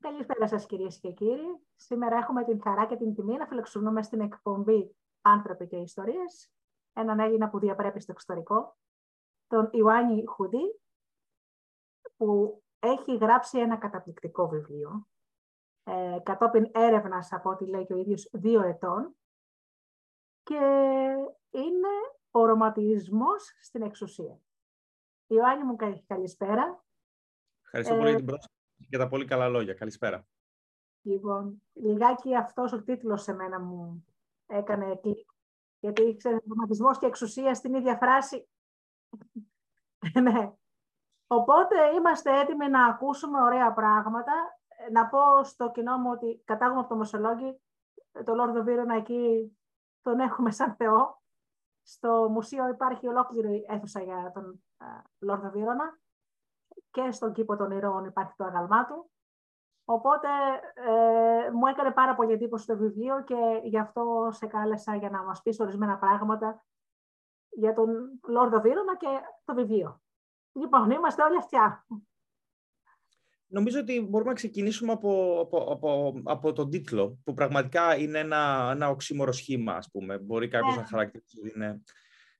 Καλησπέρα σας κυρίες και κύριοι. Σήμερα έχουμε την χαρά και την τιμή να φιλοξενούμε στην εκπομπή «Άνθρωποι και Ιστορίες» έναν Έλληνα που διαπρέπει στο εξωτερικό, τον Ιωάννη Χουδί, που έχει γράψει ένα καταπληκτικό βιβλίο, ε, κατόπιν έρευνας από ό,τι λέει και ο ίδιος δύο ετών, και είναι ο ρωματισμός στην εξουσία. Ιωάννη μου, καλησπέρα. Ευχαριστώ πολύ για την πρόσκληση και τα πολύ καλά λόγια. Καλησπέρα. Λοιπόν, λιγάκι αυτός ο τίτλος σε μένα μου έκανε κλικ. Γιατί ήξερε και εξουσία στην ίδια φράση. ναι. Οπότε είμαστε έτοιμοι να ακούσουμε ωραία πράγματα. Να πω στο κοινό μου ότι κατάγουμε από το Μοσολόγγι, το Λόρδο Βίρονα εκεί τον έχουμε σαν Θεό. Στο μουσείο υπάρχει ολόκληρη αίθουσα για τον Λόρδο Βίρονα και στον κήπο των ηρώων υπάρχει το αγαλμά του. Οπότε ε, μου έκανε πάρα πολύ εντύπωση το βιβλίο και γι' αυτό σε κάλεσα για να μας πεις ορισμένα πράγματα για τον Λόρδο Βίρονα και το βιβλίο. Λοιπόν, είμαστε όλοι αυτιά. Νομίζω ότι μπορούμε να ξεκινήσουμε από, από, από, από τον τίτλο, που πραγματικά είναι ένα, ένα οξύμορο σχήμα, ας πούμε. Μπορεί κάποιος ναι. να χαρακτηρίσει ότι είναι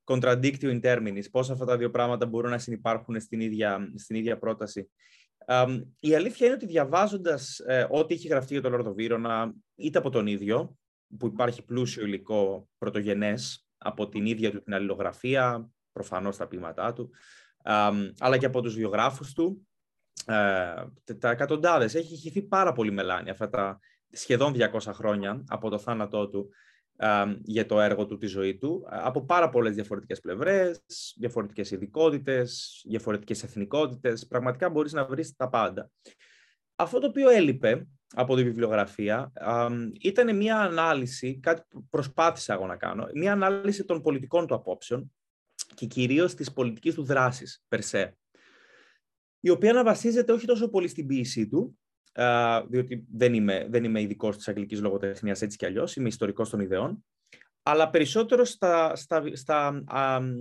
contradictio in terminis, πώς αυτά τα δύο πράγματα μπορούν να συνεπάρχουν στην ίδια, στην ίδια πρόταση. η αλήθεια είναι ότι διαβάζοντας ε, ό,τι έχει γραφτεί για τον Λόρδο Βίρονα, είτε από τον ίδιο, που υπάρχει πλούσιο υλικό πρωτογενές, από την ίδια του την αλληλογραφία, προφανώς τα ποίηματά του, αλλά και από τους βιογράφους του, ε, τα εκατοντάδες. Έχει χυθεί πάρα πολύ μελάνη αυτά τα σχεδόν 200 χρόνια από το θάνατό του για το έργο του, τη ζωή του, από πάρα πολλές διαφορετικές πλευρές, διαφορετικές ειδικότητες, διαφορετικές εθνικότητες. Πραγματικά μπορείς να βρεις τα πάντα. Αυτό το οποίο έλειπε από τη βιβλιογραφία ήταν μια ανάλυση, κάτι που προσπάθησα εγώ να κάνω, μια ανάλυση των πολιτικών του απόψεων και κυρίως της πολιτικής του δράσης, περσέ, η οποία να βασίζεται όχι τόσο πολύ στην ποίησή του, διότι δεν είμαι, δεν είμαι ειδικός της αγγλικής λογοτεχνίας έτσι κι αλλιώς, είμαι ιστορικός των ιδεών, αλλά περισσότερο στα, στα, στα,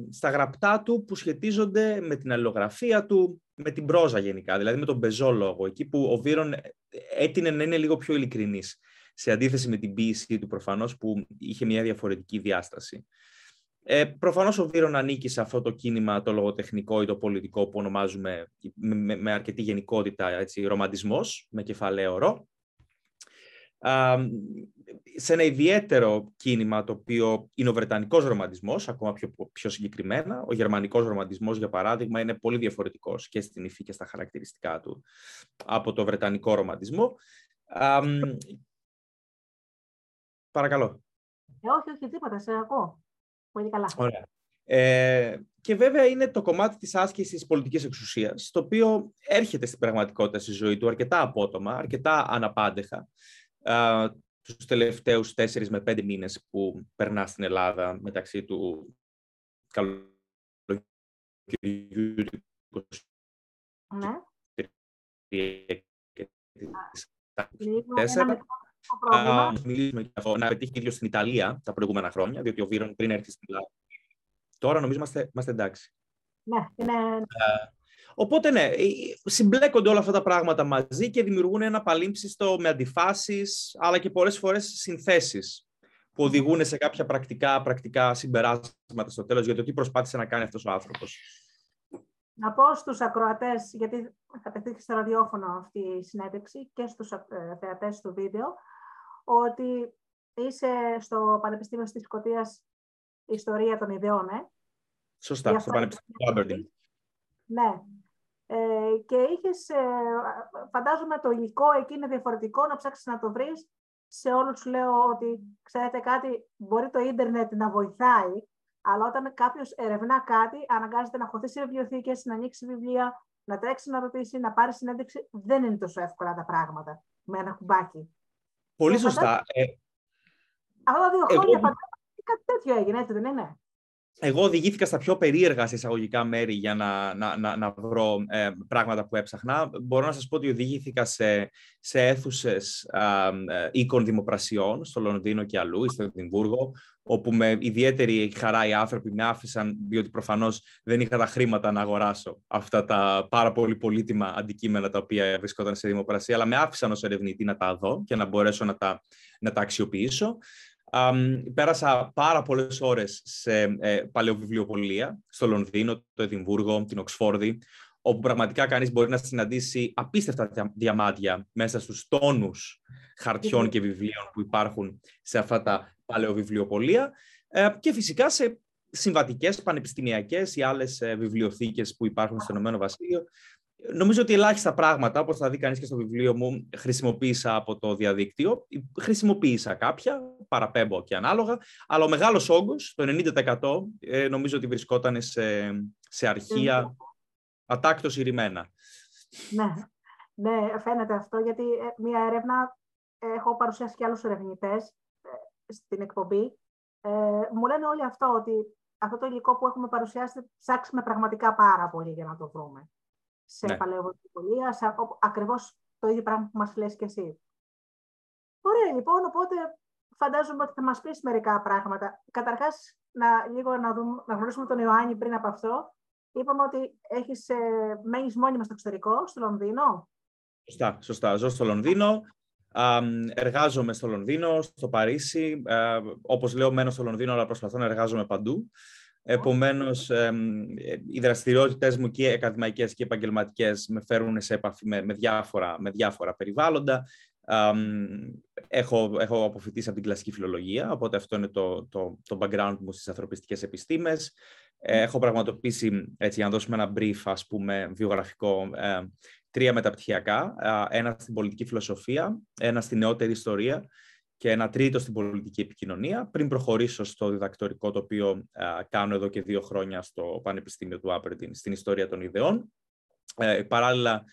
στα γραπτά του που σχετίζονται με την αλληλογραφία του, με την πρόζα γενικά, δηλαδή με τον πεζό λόγο, εκεί που ο Βίρον έτεινε να είναι λίγο πιο ειλικρινής, σε αντίθεση με την ποίηση του προφανώς που είχε μια διαφορετική διάσταση. Ε, Προφανώς ο Βίρον ανήκει σε αυτό το κίνημα το λογοτεχνικό ή το πολιτικό που ονομάζουμε με, με αρκετή γενικότητα έτσι, ρομαντισμός, με κεφαλαίο ρο. σε ένα ιδιαίτερο κίνημα το οποίο είναι ο Βρετανικός ρομαντισμός, ακόμα πιο, πιο συγκεκριμένα. Ο Γερμανικός ρομαντισμός, για παράδειγμα, είναι πολύ διαφορετικός και στην υφή και στα χαρακτηριστικά του από το Βρετανικό ρομαντισμό. παρακαλώ. Ε, όχι, όχι, τίποτα, σε ακούω. Πολύ καλά. Ωραία. Ε, και βέβαια είναι το κομμάτι της άσκησης πολιτικής εξουσίας, το οποίο έρχεται στην πραγματικότητα στη ζωή του αρκετά απότομα, αρκετά αναπάντεχα, ε, τους τελευταίους τέσσερις με πέντε μήνες που περνά στην Ελλάδα μεταξύ του καλοκαιριού ναι. τέσσερα μιλήσουμε για αυτό, να πετύχει ίδιος στην Ιταλία τα προηγούμενα χρόνια, διότι ο Βίρον πριν έρθει στην Ελλάδα. Τώρα νομίζω είμαστε, είμαστε εντάξει. Ναι, ναι. Οπότε ναι, συμπλέκονται όλα αυτά τα πράγματα μαζί και δημιουργούν ένα παλίμψιστο με αντιφάσεις, αλλά και πολλές φορές συνθέσεις που οδηγούν σε κάποια πρακτικά, πρακτικά συμπεράσματα στο τέλος για το τι προσπάθησε να κάνει αυτός ο άνθρωπος. Να πω στους ακροατές, γιατί θα πετύχει στο ραδιόφωνο αυτή η συνέντευξη και στους ε, θεατές του βίντεο, ότι είσαι στο Πανεπιστήμιο της Σκωτίας Ιστορία των Ιδεών, ε; Σωστά, στο Πανεπιστήμιο του Άμπερντιν. Ναι. Ε, και είχες, ε, φαντάζομαι το υλικό εκεί είναι διαφορετικό, να ψάξεις να το βρεις. Σε όλους σου λέω ότι, ξέρετε κάτι, μπορεί το ίντερνετ να βοηθάει, αλλά όταν κάποιος ερευνά κάτι, αναγκάζεται να χωθεί σε βιβλιοθήκες, να ανοίξει βιβλία, να τρέξει να ρωτήσει, να πάρει συνέντευξη. Δεν είναι τόσο εύκολα τα πράγματα με ένα κουμπάκι. Πολύ σωστά. Ε, Αυτά τα δύο χρόνια εγώ... κάτι τέτοιο έγινε, έτσι δεν είναι; Εγώ οδηγήθηκα στα πιο περίεργα εισαγωγικά μέρη για να, να, να, να βρω ε, πράγματα που έψαχνα. Μπορώ να σας πω ότι οδηγήθηκα σε, σε αίθουσες ε, οίκων δημοπρασιών στο Λονδίνο και αλλού, στο Εδιμβούργο, όπου με ιδιαίτερη χαρά οι άνθρωποι με άφησαν, διότι προφανώς δεν είχα τα χρήματα να αγοράσω αυτά τα πάρα πολύ πολύτιμα αντικείμενα τα οποία βρισκόταν σε δημοπρασία, αλλά με άφησαν ως ερευνητή να τα δω και να μπορέσω να τα, να τα αξιοποιήσω πέρασα πάρα πολλές ώρες σε ε, παλαιοβιβλιοπολία, στο Λονδίνο, το Εδιμβούργο, την Οξφόρδη, όπου πραγματικά κανείς μπορεί να συναντήσει απίστευτα διαμάντια μέσα στους τόνους χαρτιών και βιβλίων που υπάρχουν σε αυτά τα παλαιοβιβλιοπολία ε, και φυσικά σε συμβατικές, πανεπιστημιακές ή άλλες ε, βιβλιοθήκες που υπάρχουν στο Ηνωμένο Βασίλειο, Νομίζω ότι ελάχιστα πράγματα, όπως θα δει κανείς και στο βιβλίο μου, χρησιμοποίησα από το διαδίκτυο. Χρησιμοποίησα κάποια, παραπέμπω και ανάλογα, αλλά ο μεγάλος όγκος, το 90% ε, νομίζω ότι βρισκόταν σε, σε αρχεία ατάκτως ηρημένα. Ναι, ναι, φαίνεται αυτό, γιατί ε, μία έρευνα, έχω παρουσιάσει και άλλους ερευνητές ε, στην εκπομπή, ε, μου λένε όλοι αυτό, ότι αυτό το υλικό που έχουμε παρουσιάσει ψάξουμε πραγματικά πάρα πολύ για να το βρούμε σε ναι. παλαιοβολία, σε ακριβώς το ίδιο πράγμα που μας λες και εσύ. Ωραία, λοιπόν, οπότε φαντάζομαι ότι θα μας πεις μερικά πράγματα. Καταρχάς, να, λίγο να, δούμε, να γνωρίσουμε τον Ιωάννη πριν από αυτό. Είπαμε ότι έχεις, ε, μένεις μόνιμα στο εξωτερικό, στο Λονδίνο; Σωστά, σωστά. Ζω στο Λονδίνο. εργάζομαι στο Λονδίνο, στο Παρίσι. Ε, όπως λέω, μένω στο Λονδίνο, αλλά προσπαθώ να εργάζομαι παντού. Επομένως, οι δραστηριότητες μου και ακαδημαϊκές και επαγγελματικές με φέρουν σε επαφή με, με, διάφορα, με διάφορα περιβάλλοντα. έχω, έχω αποφυτίσει από την κλασική φιλολογία, οπότε αυτό είναι το, το, το background μου στις ανθρωπιστικές επιστήμες. Έχω πραγματοποιήσει, έτσι, για να δώσουμε ένα brief, ας πούμε, βιογραφικό, τρία μεταπτυχιακά. Ένα στην πολιτική φιλοσοφία, ένα στην νεότερη ιστορία και ένα τρίτο στην πολιτική επικοινωνία, πριν προχωρήσω στο διδακτορικό το οποίο κάνω εδώ και δύο χρόνια στο Πανεπιστήμιο του Άπερντιν στην ιστορία των ιδεών. Ε, παράλληλα,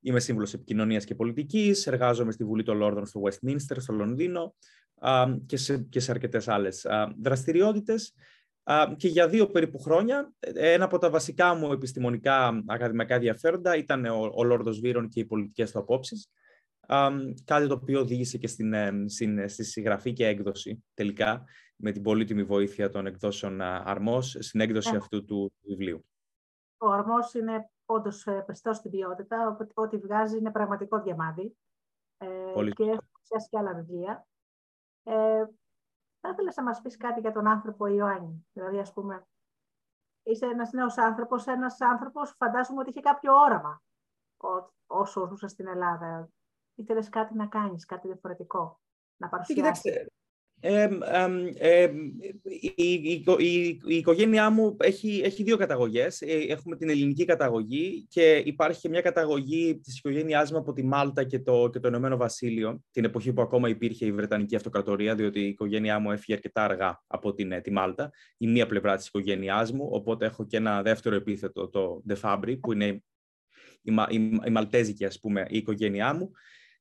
είμαι σύμβουλος επικοινωνίας και πολιτικής, εργάζομαι στη Βουλή των Λόρδων στο Westminster, στο Λονδίνο και σε, και σε αρκετές άλλες δραστηριότητες. Και για δύο περίπου χρόνια, ένα από τα βασικά μου επιστημονικά ακαδημαϊκά ενδιαφέροντα ήταν ο, ο Λόρδος Βύρων και οι πολιτικές του απόψεις κάτι το οποίο οδήγησε και στην, στην, στη συγγραφή και έκδοση τελικά με την πολύτιμη βοήθεια των εκδόσεων Αρμός στην έκδοση yeah. Ναι. αυτού του βιβλίου. Ο Αρμός είναι όντως ε, πιστό στην ποιότητα, ό,τι βγάζει είναι πραγματικό διαμάδι ε, και έχει παρουσιάσει και άλλα βιβλία. Ε, θα ήθελα να μας πεις κάτι για τον άνθρωπο Ιωάννη; Δηλαδή, ας πούμε, είσαι ένας νέος άνθρωπος, ένας άνθρωπος φαντάζομαι ότι είχε κάποιο όραμα όσο ζούσε στην Ελλάδα ήθελες κάτι να κάνεις, κάτι διαφορετικό, να παρουσιάσεις. Κοιτάξτε, ε, ε, η, η, η, η, οικογένειά μου έχει, έχει δύο καταγωγές. Ε, έχουμε την ελληνική καταγωγή και υπάρχει και μια καταγωγή της οικογένειάς μου από τη Μάλτα και το, και το Ηνωμένο Βασίλειο, την εποχή που ακόμα υπήρχε η Βρετανική Αυτοκρατορία, διότι η οικογένειά μου έφυγε αρκετά αργά από την, ε, τη Μάλτα, η μία πλευρά της οικογένειάς μου, οπότε έχω και ένα δεύτερο επίθετο, το De Fabri, που είναι η, η, η Μαλτέζικη, ας πούμε, η οικογένειά μου.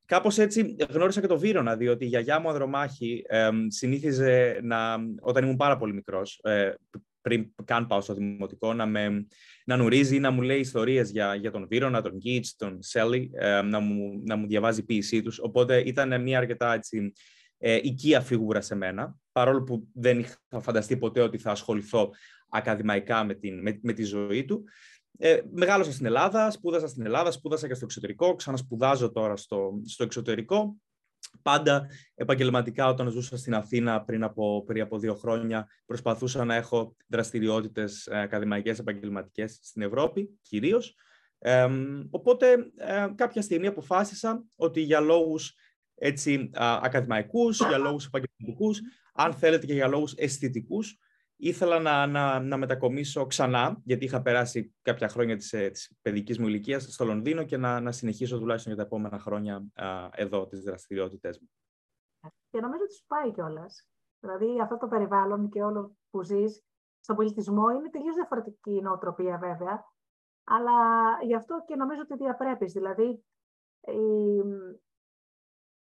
Κάπως έτσι γνώρισα και το Βύρονα, διότι η γιαγιά μου Ανδρομάχη ε, συνήθιζε να, όταν ήμουν πάρα πολύ μικρός, ε, πριν καν πάω στο δημοτικό, να με να νουρίζει ή να μου λέει ιστορίες για, για τον Βύρονα, τον Γκίτς, τον Σέλι, ε, να, μου, να μου διαβάζει ποιησή τους. Οπότε ήταν μια αρκετά έτσι, ε, οικία φίγουρα σε μένα, παρόλο που δεν είχα φανταστεί ποτέ ότι θα ασχοληθώ ακαδημαϊκά με, την, με, με τη ζωή του. Ε, μεγάλωσα στην Ελλάδα, σπούδασα στην Ελλάδα, σπούδασα και στο εξωτερικό, ξανασπουδάζω τώρα στο, στο εξωτερικό. Πάντα επαγγελματικά όταν ζούσα στην Αθήνα πριν από, πριν από δύο χρόνια προσπαθούσα να έχω δραστηριότητες ε, ακαδημαϊκές επαγγελματικές στην Ευρώπη κυρίως. Ε, οπότε ε, κάποια στιγμή αποφάσισα ότι για λόγους έτσι, ακαδημαϊκούς, για λόγους επαγγελματικούς, αν θέλετε και για λόγους αισθητικούς, ήθελα να, να, να μετακομίσω ξανά, γιατί είχα περάσει κάποια χρόνια της, ε, της παιδικής μου ηλικίας στο Λονδίνο και να, να συνεχίσω τουλάχιστον για τα επόμενα χρόνια α, εδώ τις δραστηριότητες μου. Και νομίζω ότι σου πάει κιόλας. Δηλαδή αυτό το περιβάλλον και όλο που ζεις στον πολιτισμό είναι τελείως διαφορετική η νοοτροπία βέβαια, αλλά γι' αυτό και νομίζω ότι διαπρέπεις. Δηλαδή, η...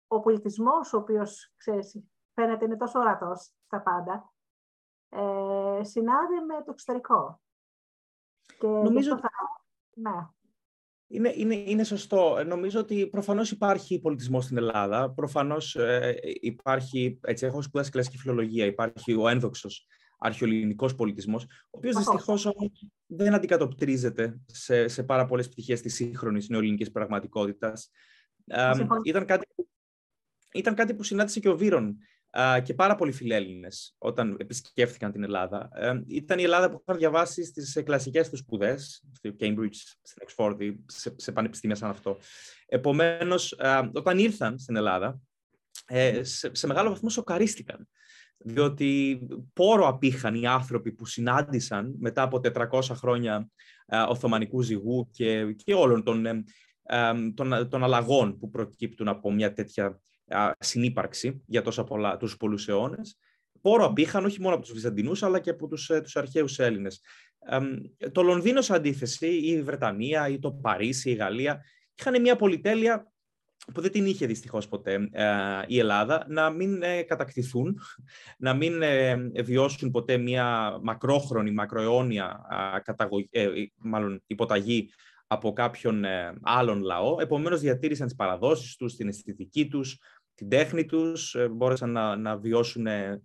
ο πολιτισμός ο οποίος, ξέρεις, φαίνεται είναι τόσο ορατός στα πάντα, ε, συνάδει με το εξωτερικό. Και Νομίζω ότι... Ναι. Είναι, είναι, είναι σωστό. Νομίζω ότι προφανώς υπάρχει πολιτισμός στην Ελλάδα. Προφανώς ε, υπάρχει, έτσι έχω σπουδάσει κλασική φιλολογία, υπάρχει ο ένδοξος αρχαιοελληνικός πολιτισμός, ο οποίος δυστυχώς δεν αντικατοπτρίζεται σε, σε πάρα πολλές πτυχές της σύγχρονης νεοελληνικής πραγματικότητας. ήταν, κάτι, ήταν κάτι που συνάντησε και ο Βύρον και πάρα πολλοί φιλέλληνες όταν επισκέφθηκαν την Ελλάδα. Ε, ήταν η Ελλάδα που είχαν διαβάσει στις κλασικές τους σπουδές, στο Cambridge, στην Oxford, σε, σε πανεπιστήμια σαν αυτό. Επομένως, όταν ήρθαν στην Ελλάδα, ε, σε, σε μεγάλο βαθμό σοκαρίστηκαν διότι πόρο απήχαν οι άνθρωποι που συνάντησαν μετά από 400 χρόνια ε, Οθωμανικού ζυγού και, και όλων των, ε, των, των αλλαγών που προκύπτουν από μια τέτοια συνύπαρξη για τόσα πολλά, τους πολλούς αιώνες. Πόρο απήχαν όχι μόνο από τους Βυζαντινούς, αλλά και από τους, ε, τους αρχαίους Έλληνες. Το Λονδίνο, σε αντίθεση, ή η Βρετανία, ή το Παρίσι, η Γαλλία, είχαν μια πολυτέλεια που δεν την είχε δυστυχώς ποτέ ε, η Ελλάδα, να μην ε, κατακτηθούν, να μην ε, βιώσουν ποτέ μια μακρόχρονη, μακροαιώνια καταγωγή, μάλλον υποταγή από κάποιον άλλον λαό. Επομένως διατήρησαν τις παραδόσεις τους, την αισθητική τους, την τέχνη τους, μπόρεσαν να, να βιώσουν, ε,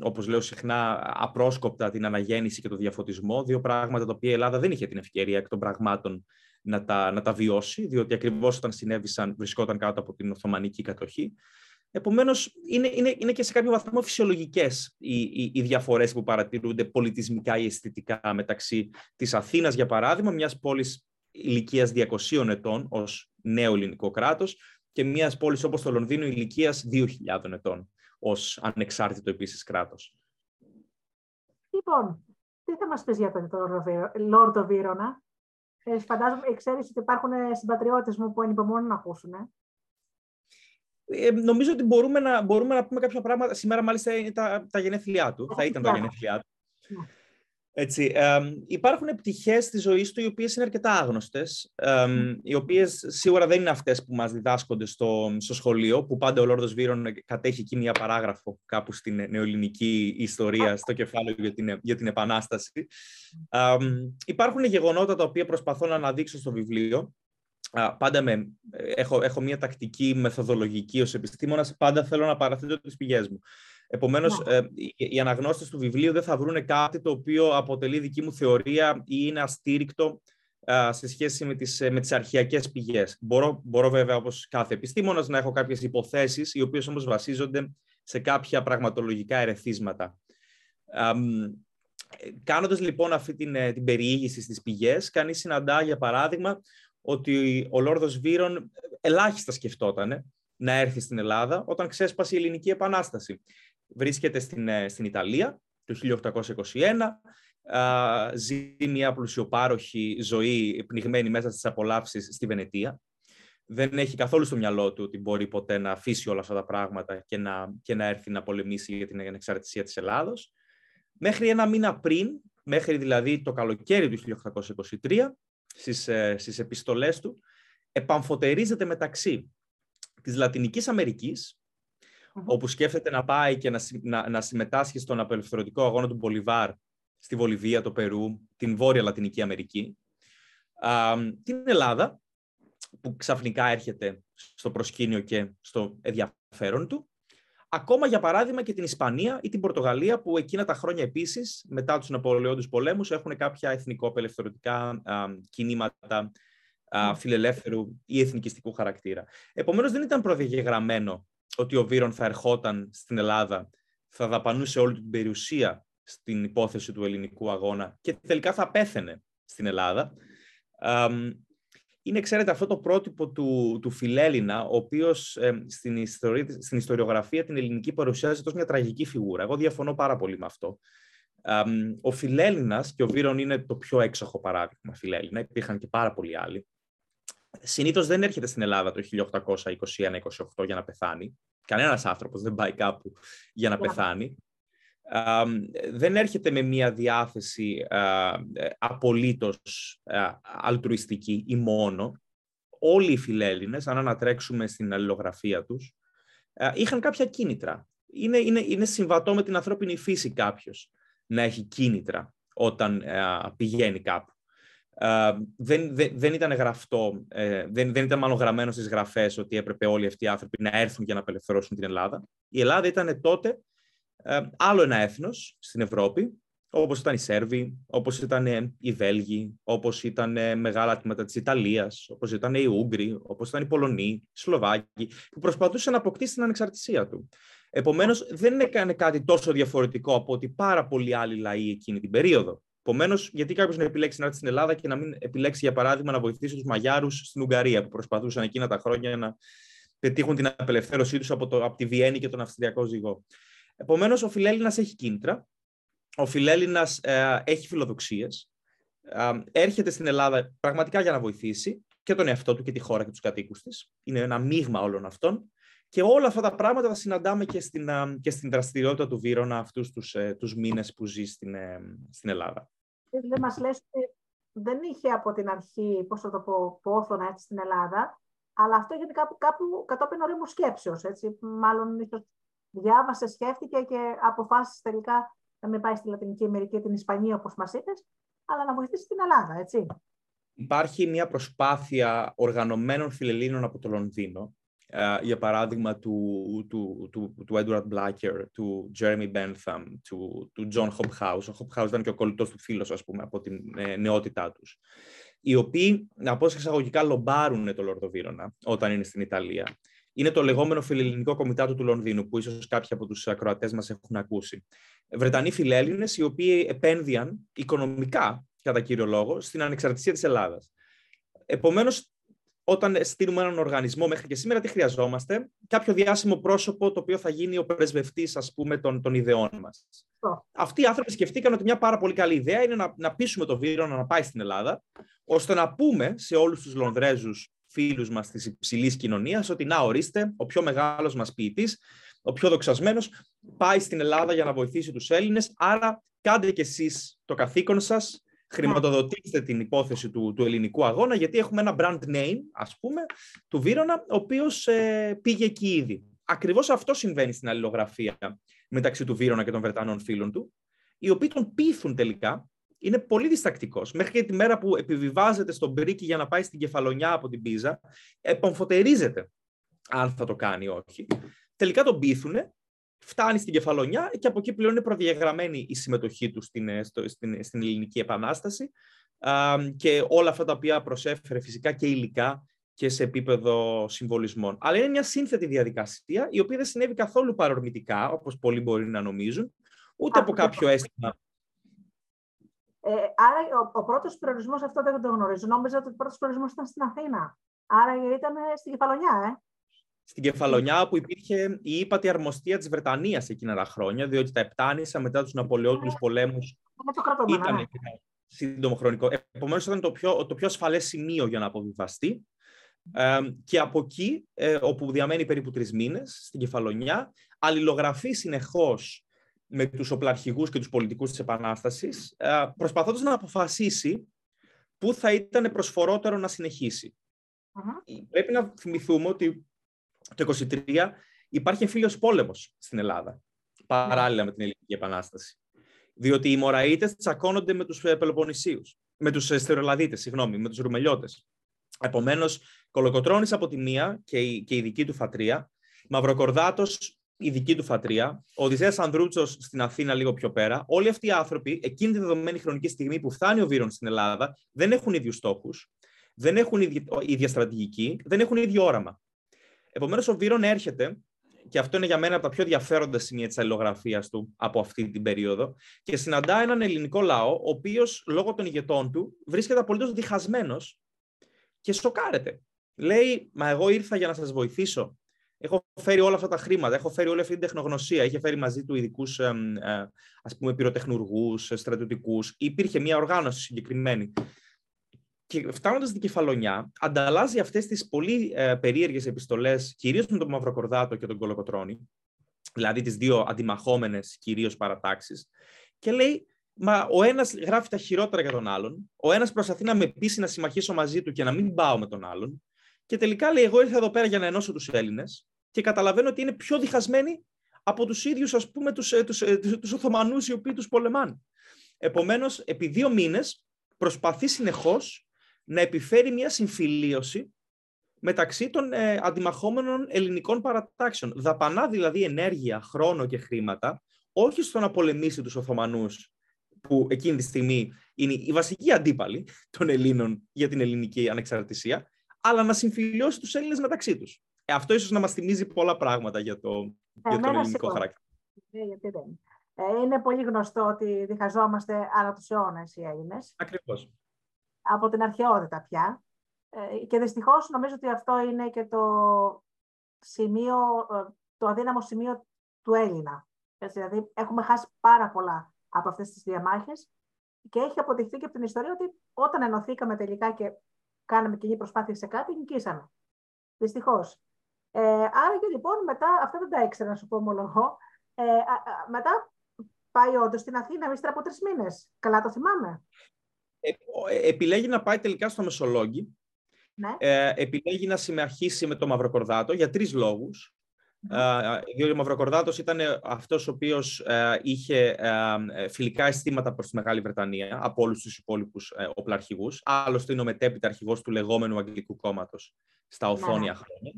όπως λέω συχνά, απρόσκοπτα την αναγέννηση και το διαφωτισμό, δύο πράγματα τα οποία η Ελλάδα δεν είχε την ευκαιρία εκ των πραγμάτων να τα, να τα βιώσει, διότι ακριβώς όταν συνέβησαν βρισκόταν κάτω από την Οθωμανική κατοχή. Επομένως, είναι, είναι, είναι και σε κάποιο βαθμό φυσιολογικές οι, οι, οι διαφορές που παρατηρούνται πολιτισμικά ή αισθητικά μεταξύ της Αθήνας, για παράδειγμα, μιας πόλης ηλικίας 200 ετών ως νέο ελληνικό κράτος και μιας πόλης όπως το Λονδίνο ηλικίας 2.000 ετών ως ανεξάρτητο επίσης κράτος. Λοιπόν, τι θα μας πεις για τον Λόρδο Βύρονα. Ε, φαντάζομαι, ξέρεις ότι υπάρχουν συμπατριώτες μου που ανυπομονούν να ακούσουν. Ε; Ε, νομίζω ότι μπορούμε να, μπορούμε να πούμε κάποια πράγματα. Σήμερα, μάλιστα, είναι τα, τα γενέθλιά του. Θα ήταν τα γενέθλιά του. Ναι. Έτσι, ε, υπάρχουν πτυχές στη ζωής του οι οποίες είναι αρκετά άγνωστες, ε, οι οποίες σίγουρα δεν είναι αυτές που μας διδάσκονται στο, στο σχολείο, που πάντα ο Λόρδος Βύρον κατέχει εκεί μια παράγραφο κάπου στην νεοελληνική ιστορία, στο κεφάλαιο για την, για την Επανάσταση. Ε, υπάρχουν γεγονότα τα οποία προσπαθώ να αναδείξω στο βιβλίο. Πάντα με, έχω, έχω μια τακτική μεθοδολογική ως επιστήμονας, πάντα θέλω να παραθέτω τις πηγές μου. Επομένως, ναι. ε, οι αναγνώστες του βιβλίου δεν θα βρουν κάτι το οποίο αποτελεί δική μου θεωρία ή είναι αστήρικτο σε σχέση με τις, με τις αρχαιακές πηγές. Μπορώ, μπορώ βέβαια, όπως κάθε επιστήμονας, να έχω κάποιες υποθέσεις, οι οποίες όμως βασίζονται σε κάποια πραγματολογικά ερεθίσματα. Κάνοντας λοιπόν αυτή την, ε, την περιήγηση στις πηγές, κανείς συναντά, για παράδειγμα, ότι ο Λόρδος Βύρον ελάχιστα σκεφτόταν να έρθει στην Ελλάδα όταν ξέσπασε η Ελληνική Επανάσταση βρίσκεται στην, ε, στην Ιταλία το 1821, ζει μια πλουσιοπάροχη ζωή πνιγμένη μέσα στις απολαύσεις στη Βενετία. Δεν έχει καθόλου στο μυαλό του ότι μπορεί ποτέ να αφήσει όλα αυτά τα πράγματα και να, και να έρθει να πολεμήσει για την ανεξαρτησία της Ελλάδος. Μέχρι ένα μήνα πριν, μέχρι δηλαδή το καλοκαίρι του 1823, στις, ε, στις επιστολές του, επαμφωτερίζεται μεταξύ της Λατινικής Αμερικής, όπου σκέφτεται να πάει και να, να, να συμμετάσχει στον απελευθερωτικό αγώνα του Μπολιβάρ στη Βολιβία, το Περού, την Βόρεια Λατινική Αμερική. Α, την Ελλάδα, που ξαφνικά έρχεται στο προσκήνιο και στο ενδιαφέρον του. Ακόμα, για παράδειγμα, και την Ισπανία ή την Πορτογαλία, που εκείνα τα χρόνια επίσης, μετά τους Ναπολεόντους πολέμους, έχουν κάποια εθνικό-απελευθερωτικά κινήματα α, φιλελεύθερου ή εθνικιστικού χαρακτήρα. Επομένως, δεν ήταν προδιαγεγραμμένο ότι ο Βύρον θα ερχόταν στην Ελλάδα, θα δαπανούσε όλη την περιουσία στην υπόθεση του ελληνικού αγώνα και τελικά θα πέθαινε στην Ελλάδα. Είναι, ξέρετε, αυτό το πρότυπο του, του Φιλέλληνα, ο οποίος στην, ιστορία, στην ιστοριογραφία την ελληνική παρουσιάζει ως μια τραγική φιγούρα. Εγώ διαφωνώ πάρα πολύ με αυτό. ο Φιλέλληνας, και ο Βύρον είναι το πιο έξοχο παράδειγμα Φιλέλληνα, υπήρχαν και πάρα πολλοί άλλοι, συνήθως δεν έρχεται στην Ελλάδα το 1821-28 για να πεθάνει. Κανένας άνθρωπος δεν πάει κάπου για να πεθάνει. δεν έρχεται με μια διάθεση α, απολύτως αλτρουιστική ή μόνο. Όλοι οι φιλέλληνες, αν ανατρέξουμε στην αλληλογραφία τους, είχαν κάποια κίνητρα. είναι, είναι, είναι συμβατό με την ανθρώπινη φύση κάποιος να έχει κίνητρα όταν ε, πηγαίνει κάπου. Ε, δεν, δεν, δεν ήταν γραφτό, ε, δεν, δεν ήταν μάλλον γραμμένο στις γραφές ότι έπρεπε όλοι αυτοί οι άνθρωποι να έρθουν για να απελευθερώσουν την Ελλάδα. Η Ελλάδα ήταν τότε άλλο ένα έθνος στην Ευρώπη, όπως ήταν οι Σέρβοι, όπως ήταν οι Βέλγοι, όπως ήταν μεγάλα τμήματα της Ιταλίας, όπως ήταν οι Ούγγροι, όπως ήταν οι Πολωνοί, οι Σλοβάκοι, που προσπαθούσαν να αποκτήσει την ανεξαρτησία του. Επομένως, δεν έκανε κάτι τόσο διαφορετικό από ότι πάρα πολλοί άλλοι λαοί εκείνη την περίοδο. Επομένως, γιατί κάποιος να επιλέξει να έρθει στην Ελλάδα και να μην επιλέξει, για παράδειγμα, να βοηθήσει τους Μαγιάρους στην Ουγγαρία, που προσπαθούσαν εκείνα τα χρόνια να πετύχουν την απελευθέρωσή τους από, από τη Βιέννη και τον Αυστριακό ζυγό. Επομένως, ο Φιλέλληνας έχει κίνητρα. Ο Φιλέλληνας ε, έχει φιλοδοξίες. Ε, έρχεται στην Ελλάδα πραγματικά για να βοηθήσει και τον εαυτό του και τη χώρα και τους κατοίκους της. Είναι ένα μείγμα όλων αυτών. Και όλα αυτά τα πράγματα τα συναντάμε και στην, και στην δραστηριότητα του Βύρονα αυτούς τους, ε, τους μήνες που ζει στην, ε, στην Ελλάδα. Δεν μας λες ότι δεν είχε από την αρχή, πώς θα το πω, πόθο να έρθει στην Ελλάδα, αλλά αυτό έγινε κάπου, κάπου κατόπιν ορίμου σκέψεως, έτσι. Μάλλον ίσως διάβασε, σκέφτηκε και αποφάσισε τελικά να μην πάει στη Λατινική Αμερική, την Ισπανία, όπως μας είπες, αλλά να βοηθήσει την Ελλάδα, έτσι. Υπάρχει μια προσπάθεια οργανωμένων φιλελλήνων από το Λονδίνο, ε, για παράδειγμα του, του, του, του Edward Blacker, του Jeremy Bentham, του, του John Hobhouse. Ο Hobhouse ήταν και ο κολλητός του φίλος, ας πούμε, από την ε, νεότητά τους. Οι οποίοι, να πω εξαγωγικά, λομπάρουν το Λορδοβύρονα όταν είναι στην Ιταλία. Είναι το λεγόμενο φιλελληνικό κομιτάτο του Λονδίνου, που ίσως κάποιοι από τους ακροατές μας έχουν ακούσει. Βρετανοί φιλέλληνες, οι οποίοι επένδυαν οικονομικά, κατά κύριο λόγο, στην ανεξαρτησία της Ελλάδας. Επομένως, όταν στείλουμε έναν οργανισμό μέχρι και σήμερα, τι χρειαζόμαστε; Κάποιο διάσημο πρόσωπο το οποίο θα γίνει ο πρεσβευτής, ας πούμε, των, των ιδεών μας. Αυτοί οι άνθρωποι σκεφτήκαν ότι μια πάρα πολύ καλή ιδέα είναι να, να πείσουμε το Βύρονα να πάει στην Ελλάδα, ώστε να πούμε σε όλους τους Λονδρέζους φίλους μας της υψηλής κοινωνίας ότι να ορίστε, ο πιο μεγάλος μας ποιητής, ο πιο δοξασμένος, πάει στην Ελλάδα για να βοηθήσει τους Έλληνες. Άρα, κάντε κι εσείς το καθήκον σας χρηματοδοτήστε την υπόθεση του, του ελληνικού αγώνα, γιατί έχουμε ένα brand name, ας πούμε, του Βύρονα, ο οποίος ε, πήγε εκεί ήδη. Ακριβώς αυτό συμβαίνει στην αλληλογραφία μεταξύ του Βύρονα και των Βρετανών φίλων του, οι οποίοι τον πείθουν τελικά, είναι πολύ διστακτικός. Μέχρι και τη μέρα που επιβιβάζεται στον Μπρίκι για να πάει στην κεφαλονιά από την Πίζα, επομφωτερίζεται αν θα το κάνει ή όχι. Τελικά τον πείθουν φτάνει στην κεφαλονιά και από εκεί πλέον είναι προδιαγραμμένη η συμμετοχή του στην, ε, στην, στην Ελληνική Επανάσταση και όλα αυτά τα οποία προσέφερε φυσικά και υλικά και σε επίπεδο συμβολισμών. Αλλά είναι μια σύνθετη διαδικασία, η οποία δεν συνέβη καθόλου παρορμητικά, όπως πολλοί μπορεί να νομίζουν, ούτε από κάποιο αίσθημα. Ε, άρα ο, ο πρώτος προορισμός, αυτό δεν το γνωρίζω, νόμιζα ότι ο πρώτος προορισμός ήταν στην Αθήνα. Άρα ήταν στην Κεφαλονιά, ε στην Κεφαλονιά που υπήρχε η ύπατη αρμοστία της Βρετανίας εκείνα τα χρόνια, διότι τα Επτάνησα μετά τους Ναπολεόντους πολέμους ήταν ναι. σύντομο χρονικό. Επομένως ήταν το πιο, το πιο ασφαλές σημείο για να αποβιβαστεί. Ε, και από εκεί, ε, όπου διαμένει περίπου τρεις μήνες, στην Κεφαλονιά, αλληλογραφεί συνεχώς με τους οπλαρχηγούς και τους πολιτικούς της Επανάστασης, ε, προσπαθώντας να αποφασίσει πού θα ήταν προσφορότερο να συνεχίσει. Πρέπει να θυμηθούμε ότι το 23 υπάρχει εμφύλιος πόλεμος στην Ελλάδα, παράλληλα με την Ελληνική Επανάσταση. Διότι οι Μωραΐτες τσακώνονται με τους ε, Πελοποννησίους, με τους ε, Στερεολαδίτες, συγγνώμη, με τους Ρουμελιώτες. Επομένως, Κολοκοτρώνης από τη μία και η, και η δική του φατρία, Μαυροκορδάτος η δική του φατρία, ο Οδυσσέας Ανδρούτσος στην Αθήνα λίγο πιο πέρα, όλοι αυτοί οι άνθρωποι, εκείνη τη δεδομένη χρονική στιγμή που φτάνει ο Βύρον στην Ελλάδα, δεν έχουν ίδιους στόχους, δεν έχουν ίδια στρατηγική, δεν έχουν ίδιο όραμα. Επομένως, ο Βίρον έρχεται, και αυτό είναι για μένα από τα πιο ενδιαφέροντα σημεία της αλληλογραφίας του από αυτή την περίοδο, και συναντά έναν ελληνικό λαό, ο οποίος λόγω των ηγετών του βρίσκεται απολύτως διχασμένος και σοκάρεται. Λέει, Μα εγώ ήρθα για να σας βοηθήσω. Έχω φέρει όλα αυτά τα χρήματα, έχω φέρει όλη αυτή την τεχνογνωσία. Είχε φέρει μαζί του ειδικούς ας πούμε, πυροτεχνουργούς, στρατιωτικούς. Υπήρχε μια οργάνωση συγκεκριμένη και φτάνοντας στην Κεφαλονιά, ανταλλάζει αυτές τις πολύ ε, περίεργες επιστολές, κυρίως με τον Μαυροκορδάτο και τον Κολοκοτρόνη, δηλαδή τις δύο αντιμαχόμενες κυρίως παρατάξεις, και λέει: Μα ο ένας γράφει τα χειρότερα για τον άλλον, ο ένας προσπαθεί να με πείσει να συμμαχίσω μαζί του και να μην πάω με τον άλλον, και τελικά λέει: Εγώ ήρθα εδώ πέρα για να ενώσω τους Έλληνες και καταλαβαίνω ότι είναι πιο διχασμένοι από τους ίδιους, ας πούμε, τους, ε, τους, ε, τους Οθωμανούς οι οποίοι τους πολεμάνε. Επομένως, επί δύο μήνες προσπαθεί συνεχώς να επιφέρει μια συμφιλίωση μεταξύ των ε, αντιμαχόμενων ελληνικών παρατάξεων. Δαπανά δηλαδή ενέργεια, χρόνο και χρήματα, όχι στο να πολεμήσει τους Οθωμανούς, που εκείνη τη στιγμή είναι η βασική αντίπαλη των Ελλήνων για την ελληνική ανεξαρτησία, αλλά να συμφιλιώσει τους Έλληνες μεταξύ τους. Ε, αυτό ίσως να μας θυμίζει πολλά πράγματα για, το, για τον ελληνικό χαρακτήρα. Ναι, γιατί δεν. Ε, είναι πολύ γνωστό ότι διχαζόμαστε άλλα τους αιώνες οι Έλληνες. Ακριβώς. Από την αρχαιότητα πια. Ε, και δυστυχώς νομίζω ότι αυτό είναι και το σημείο, το αδύναμο σημείο του Έλληνα. Έτσι, δηλαδή έχουμε χάσει πάρα πολλά από αυτές τις διαμάχες και έχει αποδειχθεί και από την ιστορία ότι όταν ενωθήκαμε τελικά και κάναμε κοινή προσπάθεια σε κάτι, νικήσαμε. Δυστυχώς. Ε, άρα και λοιπόν μετά, αυτά δεν τα ήξερα να σου πω ομολογώ, ε, μετά πάει όντως στην Αθήνα, ύστερα από τρεις μήνες. Καλά το θυμάμαι. Ε, ε, επιλέγει να πάει τελικά στο Μεσολόγγι. Ναι. Ε, επιλέγει να συμμεταχίσει με το Μαυροκορδάτο για τρεις λόγους. Mm. διότι ο Μαυροκορδάτος ήταν αυτός ο οποίος είχε φιλικά αισθήματα προς τη Μεγάλη Βρετανία από όλους τους υπόλοιπους οπλαρχηγούς. Άλλωστε είναι ο μετέπειτα αρχηγός του λεγόμενου Αγγλικού κόμματος στα ναι, οθόνια ναι. χρόνια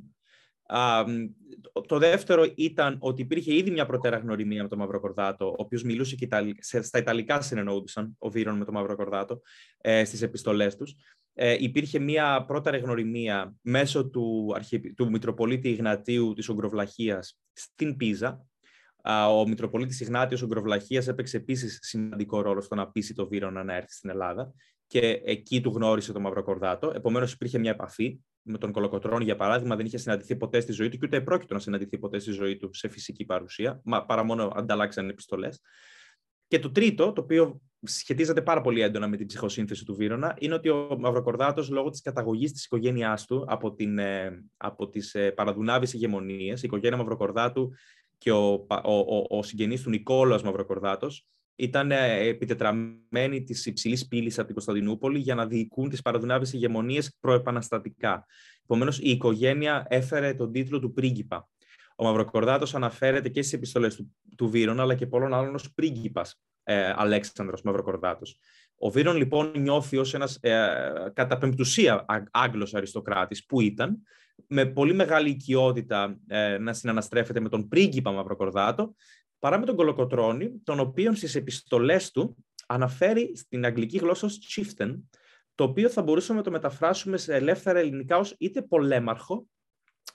το δεύτερο ήταν ότι υπήρχε ήδη μια προτέρα γνωριμία με τον Μαυροκορδάτο, ο οποίος μιλούσε και στα Ιταλικά συνεννοούνταν ο Βύρον με τον Μαυροκορδάτο ε, στις επιστολές τους. Ε, υπήρχε μια πρώτερη γνωριμία μέσω του, του Μητροπολίτη Ιγνατίου της Ογκροβλαχίας στην Πίζα. Ο Μητροπολίτης Ιγνάτιος Ογκροβλαχίας έπαιξε επίσης σημαντικό ρόλο στο να πείσει το Βύρονα να έρθει στην Ελλάδα και εκεί του γνώρισε τον Μαυροκορδάτο. Επομένως, υπήρχε μια επαφή με τον Κολοκοτρόνη, για παράδειγμα, δεν είχε συναντηθεί ποτέ στη ζωή του και ούτε πρόκειτο να συναντηθεί ποτέ στη ζωή του σε φυσική παρουσία, μα παρά μόνο ανταλλάξαν επιστολές. Και το τρίτο, το οποίο σχετίζεται πάρα πολύ έντονα με την ψυχοσύνθεση του Βύρονα, είναι ότι ο Μαυροκορδάτος, λόγω της καταγωγής της οικογένειάς του από, την, ε, από τις ε, παραδουνάβεις ηγεμονίες, η οικογένεια Μαυροκορδάτου και ο, ο, ο, ο συγγενής του Νικόλαος Μαυροκορδάτος, ήταν ε, επιτετραμένοι της υψηλής πύλης από την Κωνσταντινούπολη για να διοικούν τις παραδουνάβες ηγεμονίες προεπαναστατικά. Επομένως, η οικογένεια έφερε τον τίτλο του πρίγκιπα. Ο Μαυροκορδάτος αναφέρεται και στις επιστολές του, του Βύρον, αλλά και πολλών άλλων ως πρίγκιπας ε, Αλέξανδρος Μαυροκορδάτος. Ο Βύρον λοιπόν νιώθει ως ένας ε, κατά πεμπτουσία Άγγλος αριστοκράτης που ήταν, με πολύ μεγάλη οικειότητα ε, να συναναστρέφεται με τον πρίγκιπα Μαυροκορδάτο, παρά με τον Κολοκοτρώνη, τον οποίο στις επιστολές του αναφέρει στην αγγλική γλώσσα ως chieftain, το οποίο θα μπορούσαμε να το μεταφράσουμε σε ελεύθερα ελληνικά ως είτε πολέμαρχο,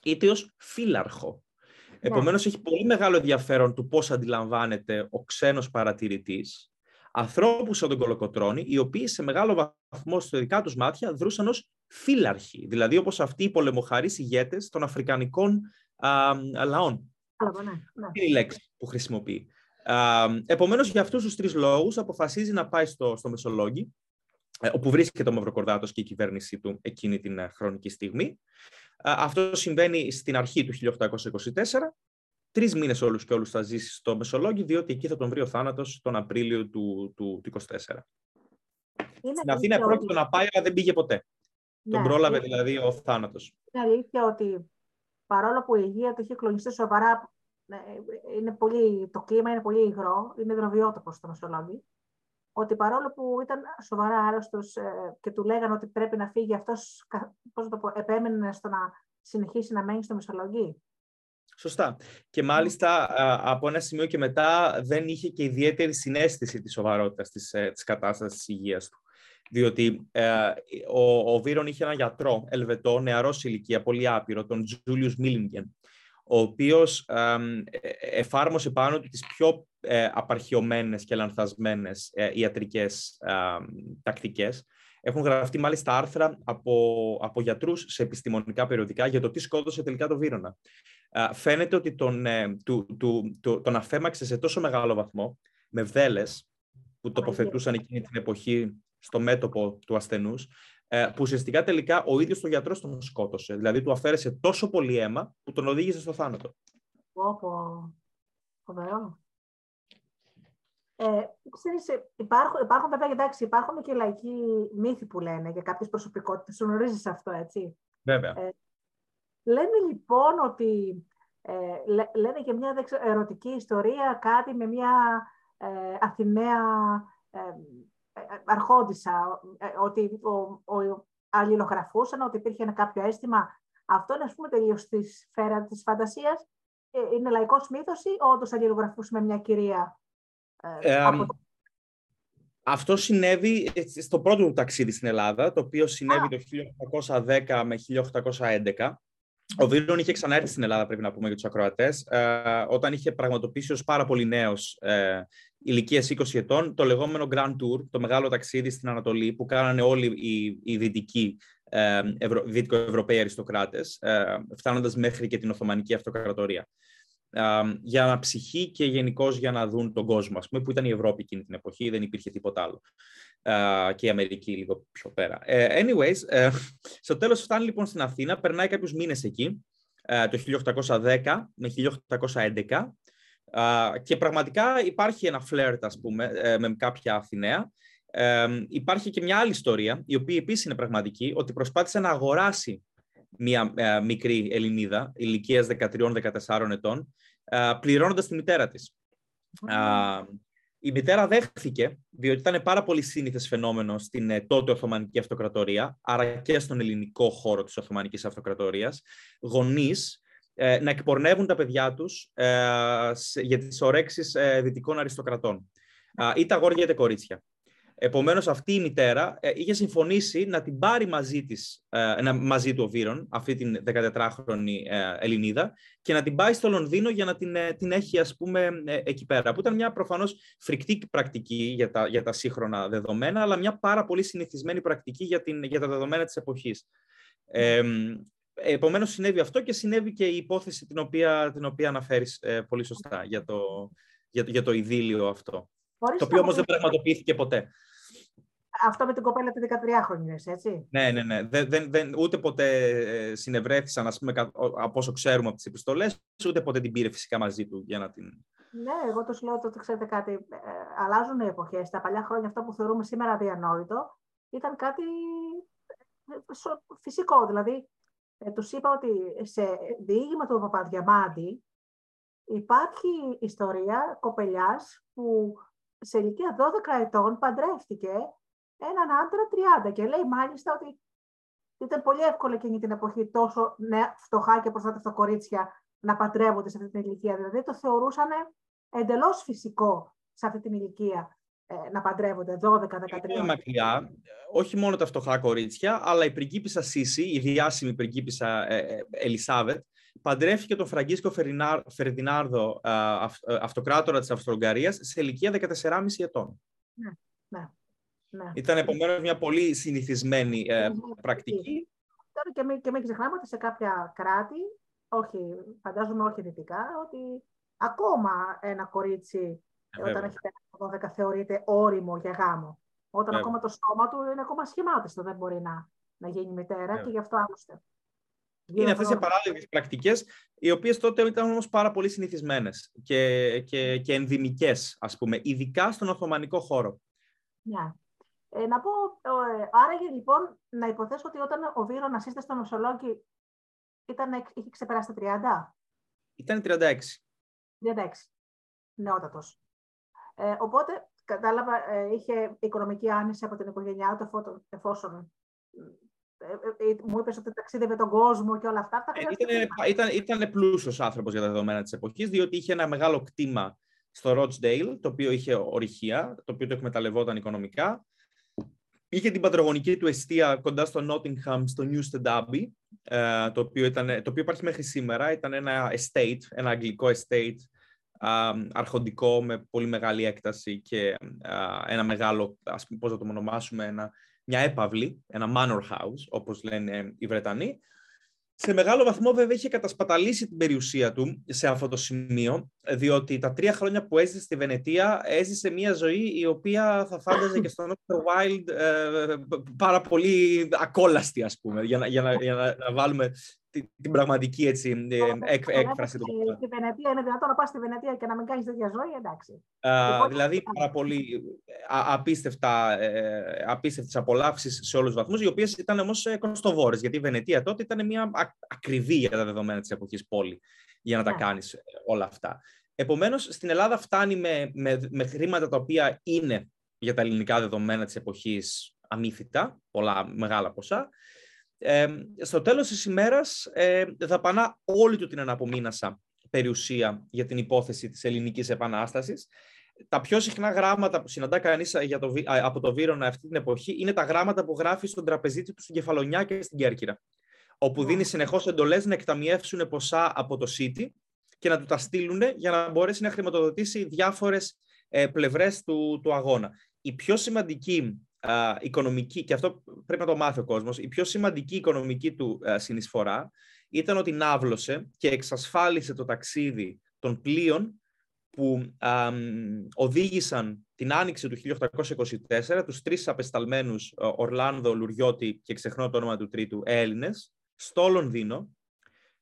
είτε ως φύλαρχο. Ναι. Επομένως, έχει πολύ μεγάλο ενδιαφέρον του πώς αντιλαμβάνεται ο ξένος παρατηρητής ανθρώπους σαν τον Κολοκοτρώνη, οι οποίοι σε μεγάλο βαθμό στα δικά τους μάτια δρούσαν ως φύλαρχοι, δηλαδή όπως αυτοί οι πολεμοχαρείς ηγέτες των αφρικανικών α, λαών. Ναι, ναι. Είναι η λέξη που χρησιμοποιεί. Επομένως, για αυτούς τους τρεις λόγους αποφασίζει να πάει στο, στο Μεσολόγγι, ε, όπου βρίσκεται ο Μαυροκορδάτος και η κυβέρνησή του εκείνη την ε, χρονική στιγμή. Αυτό συμβαίνει στην αρχή του 1824. Τρεις μήνες όλους και όλους θα ζήσει στο Μεσολόγγι, διότι εκεί θα τον βρει ο θάνατος τον Απρίλιο του, του, 24. Είναι στην Αθήνα πρόκειται να πάει, αλλά δεν πήγε ποτέ. Ναι, τον πρόλαβε δηλαδή ο θάνατος. Είναι αλήθεια ότι παρόλο που η υγεία του είχε κλονιστεί σοβαρά, ε, είναι πολύ, το κλίμα είναι πολύ υγρό, είναι υδροβιότοπο στο Μεσολόγγι, ότι παρόλο που ήταν σοβαρά άρρωστος ε, και του λέγανε ότι πρέπει να φύγει αυτός, πώς το πω, επέμενε στο να συνεχίσει να μένει στο Μεσολόγγι. Σωστά. Και μάλιστα από ένα σημείο και μετά δεν είχε και ιδιαίτερη συνέστηση της σοβαρότητας της, ε, της κατάστασης της υγείας του διότι ε, ο, ο Βίρον είχε ένα γιατρό, Ελβετό, νεαρό ηλικία, πολύ άπειρο, τον Τζούλιους Μίλινγκεν, ο οποίος ε, εφάρμοσε πάνω του τις πιο ε, απαρχιωμένες και λανθασμένες ε, ιατρικές ε, τακτικές. Έχουν γραφτεί μάλιστα άρθρα από, από γιατρούς σε επιστημονικά περιοδικά για το τι σκότωσε τελικά το Βίρονα. φαίνεται ότι τον, του, του, του, τον αφέμαξε σε τόσο μεγάλο βαθμό με βδέλες που τοποθετούσαν εκείνη την εποχή στο μέτωπο του ασθενούς, ε, που ουσιαστικά τελικά ο ίδιος ο γιατρός τον σκότωσε. Δηλαδή του αφαίρεσε τόσο πολύ αίμα που τον οδήγησε στο θάνατο. Πω, φοβερό. Ε, ξέρεις, υπάρχουν, υπάρχουν βέβαια, εντάξει, υπάρχουν και λαϊκοί μύθοι που λένε για κάποιες προσωπικότητες. Σου γνωρίζεις αυτό, έτσι. Βέβαια. Ε, λένε λοιπόν ότι Ε, λένε και μια ερωτική ιστορία, κάτι με μια ε, Αθηναία ε, ε αρχόντισα, ότι ο, ο, αλληλογραφούσαν, ότι υπήρχε ένα κάποιο αίσθημα. Αυτό είναι, ας πούμε, τελείως στη σφαίρα της φαντασίας. είναι λαϊκός μύθος ή όντως αλληλογραφούσαμε μια κυρία από... Αυτό συνέβη στο πρώτο του ταξίδι στην Ελλάδα, το οποίο συνέβη το 1810 με 1811. Ο Βίρον είχε ξανάρθει στην Ελλάδα, πρέπει να πούμε για τους ακροατές, ε, όταν είχε πραγματοποιήσει ως πάρα πολύ νέος ε, ηλικίας 20 ετών το λεγόμενο Grand Tour, το μεγάλο ταξίδι στην Ανατολή, που κάνανε όλοι οι, οι δυτικοί ε, Ευρω, δυτικοευρωπαίοι αριστοκράτες, ε, φτάνοντας μέχρι και την Οθωμανική Αυτοκρατορία. Ε, για να ψυχή και γενικώς για να δουν τον κόσμο, ας πούμε, που ήταν η Ευρώπη εκείνη την εποχή, δεν υπήρχε τίποτα άλλο και η Αμερική λίγο πιο πέρα. Ε, anyways, ε, στο τέλος φτάνει λοιπόν στην Αθήνα, περνάει κάποιους μήνες εκεί, ε, το 1810 με 1811 και πραγματικά υπάρχει ένα φλερτ, ας πούμε, με κάποια Αθηναία. Υπάρχει και μια άλλη ιστορία, η οποία επίσης είναι πραγματική, ότι προσπάθησε να αγοράσει μια μικρή Ελληνίδα, ηλικίας 13-14 ετών, πληρώνοντας τη μητέρα της. Η μητέρα δέχθηκε, διότι ήταν πάρα πολύ σύνηθες φαινόμενο στην ε, τότε Οθωμανική Αυτοκρατορία, άρα και στον ελληνικό χώρο της Οθωμανικής Αυτοκρατορίας, γονείς ε, να εκπορνεύουν τα παιδιά τους ε, για τις ορέξεις ε, δυτικών αριστοκρατών. Είτε αγόρια είτε κορίτσια. Επομένως αυτή η μητέρα ε, είχε συμφωνήσει να την πάρει μαζί, της, ε, μαζί του ο Βύρον, αυτή την 14χρονη ε, Ελληνίδα, και να την πάει στο Λονδίνο για να την, την έχει ας πούμε εκεί πέρα. Που ήταν μια προφανώς φρικτή πρακτική για τα, για τα σύγχρονα δεδομένα, αλλά μια πάρα πολύ συνηθισμένη πρακτική για, την, για τα δεδομένα της εποχής. Ε, Επομένως, συνέβη αυτό και συνέβη και η υπόθεση την οποία, την οποία αναφέρεις πολύ σωστά για το, για, για το ειδήλιο αυτό. το οποίο όμως δεν πραγματοποιήθηκε ποτέ. Αυτό με την κοπέλα τη 13χρονη, έτσι; Ναι, ναι, ναι. Δεν, δεν, ούτε ποτέ ε, συνευρέθησαν, ας πούμε, από όσο ξέρουμε από τις επιστολές, ούτε ποτέ την πήρε φυσικά μαζί του για να την. Ναι, εγώ το λέω ότι ξέρετε κάτι. Ε, αλλάζουν οι εποχές. Τα παλιά χρόνια, αυτό που θεωρούμε σήμερα αδιανόητο, ήταν κάτι ε, φυσικό. Δηλαδή, ε, τους είπα ότι σε διήγημα του Παπαδιαμάντη υπάρχει ιστορία κοπελιάς που σε ηλικία 12 ετών παντρεύτηκε έναν άντρα 30 και λέει μάλιστα ότι ήταν πολύ εύκολο εκείνη την εποχή τόσο ναι, φτωχά και προστάτευτα κορίτσια να παντρεύονται σε αυτή την ηλικία. Δηλαδή το θεωρούσαν εντελώς φυσικό σε αυτή την ηλικία ε, να παντρεύονται 12-13. Είναι μακριά, όχι μόνο τα φτωχά κορίτσια, αλλά η πριγκίπισσα Σίση, η διάσημη πριγκίπισσα ε, ε, Ελισάβετ, παντρεύτηκε τον Φραγκίσκο Φερδινάρδο, αυτοκράτορα της Αυστρογγαρίας, σε ηλικία 14,5 ετών. Ναι, ναι. Ναι. Ήταν επομένως μια πολύ συνηθισμένη ε, πρακτική. Τώρα και μην, και μην ξεχνάμε ότι σε κάποια κράτη, όχι, φαντάζομαι όχι δυτικά, ότι ακόμα ένα κορίτσι ε, όταν έχει πέρασει 12 θεωρείται όριμο για γάμο. Όταν ακόμα το στόμα του είναι ακόμα σχημάτιστο, δεν μπορεί να, να γίνει μητέρα και γι' αυτό άλλωστε. Είναι αυτές οι παράδειγμε πρακτικές, οι οποίες τότε ήταν όμως πάρα πολύ συνηθισμένες και, και, και ενδυμικές, ας πούμε, ειδικά στον Οθωμανικό χώρο. Ναι. Ε, να πω, ε, άραγε λοιπόν να υποθέσω ότι όταν ο Βίρο να στο Μεσολόγγι ήταν, είχε ξεπεράσει τα 30. Ήταν 36. 36. Νεότατος. Ε, οπότε, κατάλαβα, ε, είχε οικονομική άνεση από την οικογένειά του, εφόσον ε, ε, μου είπες ότι ταξίδευε τον κόσμο και όλα αυτά. ήταν, ήταν, ήταν πλούσιος άνθρωπος για τα δεδομένα της εποχής, διότι είχε ένα μεγάλο κτήμα στο Rochdale, το οποίο είχε ορυχεία, το οποίο το εκμεταλλευόταν οικονομικά. Είχε την πατρογονική του αιστεία κοντά στο Nottingham, στο Newstead Abbey, ε, το οποίο, ήταν, το οποίο υπάρχει μέχρι σήμερα. Ήταν ένα estate, ένα αγγλικό estate, αρχοντικό με πολύ μεγάλη έκταση και ένα μεγάλο, ας πούμε, πώς θα το ονομάσουμε, ένα, μια έπαυλη, ένα manor house, όπως λένε οι Βρετανοί, σε μεγάλο βαθμό βέβαια είχε κατασπαταλήσει την περιουσία του σε αυτό το σημείο, διότι τα τρία χρόνια που έζησε στη Βενετία έζησε μια ζωή η οποία θα φάνταζε και στον Oscar Wilde ε, πάρα πολύ ακόλαστη, ας πούμε, για να, για να, για να, βάλουμε την, την πραγματική έτσι, ε, έκ, έκφραση του πράγματος. Στη Βενετία είναι δυνατόν να πας στη Βενετία και να μην κάνεις τέτοια ζωή, εντάξει. Α, Λοιπόν, δηλαδή, πάρα πολύ α, απίστευτα, ε, απίστευτες απολαύσεις σε όλους τους βαθμούς, οι οποίες ήταν όμως ε, κοστοβόρες, γιατί η Βενετία τότε ήταν μια α- ακριβή για τα δεδομένα της εποχής πόλη, για να τα Ναι. κάνεις ε, όλα αυτά. Επομένως, στην Ελλάδα φτάνει με, με, με χρήματα τα οποία είναι για τα ελληνικά δεδομένα της εποχής αμύθιτα, πολλά μεγάλα ποσά. Ε, στο τέλος της ημέρας ε, δαπανά όλη του την αναπομείνασα περιουσία για την υπόθεση της ελληνικής επανάστασης. Τα πιο συχνά γράμματα που συναντά κανείς για το, Βι- α, από το Βύρονα αυτή την εποχή είναι τα γράμματα που γράφει στον τραπεζίτη του στην Κεφαλονιά και στην Κέρκυρα, όπου Ναι. δίνει συνεχώς εντολές να εκταμιεύσουν ποσά από το City και να του τα στείλουν για να μπορέσει να χρηματοδοτήσει διάφορες ε, πλευρές του, του αγώνα. Η πιο σημαντική α, οικονομική, και αυτό πρέπει να το μάθει ο κόσμος, η πιο σημαντική οικονομική του α, συνεισφορά ήταν ότι ναύλωσε και εξασφάλισε το ταξίδι των πλοίων που α, μ, οδήγησαν την άνοιξη του 1824 τους τρεις απεσταλμένους ε, Ορλάνδο, Λουριώτη και ξεχνώ το όνομα του τρίτου Έλληνες στο Λονδίνο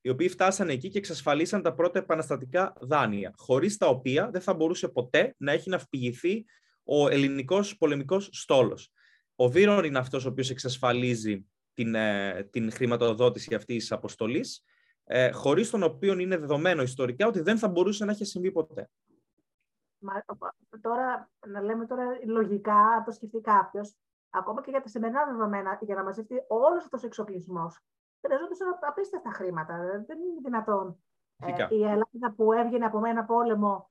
οι οποίοι φτάσανε εκεί και εξασφαλίσαν τα πρώτα επαναστατικά δάνεια, χωρίς τα οποία δεν θα μπορούσε ποτέ να έχει ναυπηγηθεί ο ελληνικός πολεμικός στόλος. Ο Βύρον είναι αυτός ο οποίος εξασφαλίζει την, ε, την χρηματοδότηση αυτής της αποστολής, ε, χωρίς τον οποίο είναι δεδομένο ιστορικά ότι δεν θα μπορούσε να έχει συμβεί ποτέ. Μα, τώρα, να λέμε τώρα λογικά, αν το σκεφτεί κάποιο, ακόμα και για τα σημερινά δεδομένα, για να μαζευτεί όλος αυτός ο εξοπλισμός, χρειαζόντουσαν απίστευτα χρήματα. Δεν είναι δυνατόν ε, Φυσικά. η Ελλάδα που έβγαινε από ένα πόλεμο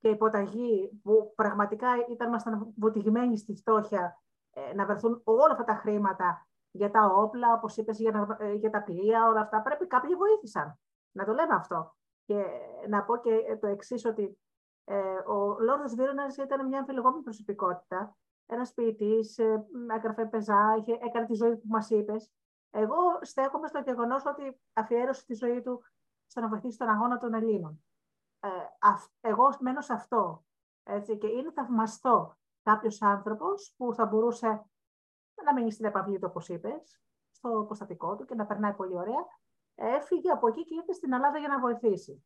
και υποταγή που πραγματικά ήταν ήμασταν βουτυγμένοι στη φτώχεια ε, να βρεθούν όλα αυτά τα χρήματα για τα όπλα, όπως είπες, για, να- ε, για τα πλοία, όλα αυτά. Πρέπει κάποιοι βοήθησαν. Να το λέμε αυτό. Και να πω και ε, το εξής ότι ε, ο Λόρδος Βίρονας ήταν μια αμφιλεγόμενη προσωπικότητα. Ένας ποιητής, ε, έγραφε πεζά, είχε, έκανε τη ζωή που μας είπες. Εγώ στέκομαι στο γεγονός ότι αφιέρωσε τη ζωή του στο να βοηθήσει τον αγώνα των Ελλήνων. Ε, αυ- εγώ μένω σε αυτό. Έτσι, και είναι θαυμαστό κάποιος άνθρωπος που θα μπορούσε να μείνει στην επαυλή του, όπως είπες, στο αποστατικό του και να περνάει πολύ ωραία. Έφυγε από εκεί και ήρθε στην Ελλάδα για να βοηθήσει.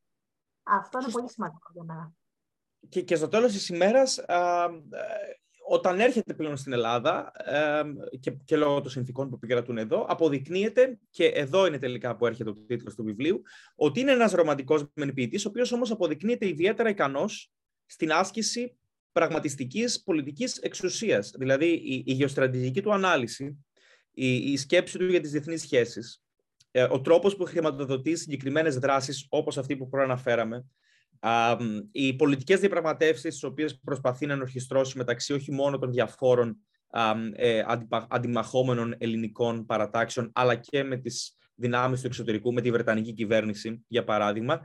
Αυτό είναι πολύ σημαντικό για μένα. Και, και στο τέλος της ημέρας, α, ε, όταν έρχεται πλέον στην Ελλάδα ε, και, και λόγω των συνθήκων που επικρατούν εδώ, αποδεικνύεται, και εδώ είναι τελικά που έρχεται ο τίτλος του βιβλίου, ότι είναι ένας ρομαντικός μεν ποιητής, ο οποίος όμως αποδεικνύεται ιδιαίτερα ικανός στην άσκηση πραγματιστικής πολιτικής εξουσίας. Δηλαδή η, η γεωστρατηγική του ανάλυση, η, η σκέψη του για τις διεθνείς σχέσεις, ε, ο τρόπος που χρηματοδοτεί συγκεκριμένες δράσεις όπως αυτή που προαναφέραμε, Α, μ, οι πολιτικές διαπραγματεύσεις τις οποίες προσπαθεί να ενορχιστρώσει μεταξύ όχι μόνο των διαφόρων α, μ, ε, αντιπα- αντιμαχόμενων ελληνικών παρατάξεων αλλά και με τις δυνάμεις του εξωτερικού, με τη Βρετανική κυβέρνηση για παράδειγμα,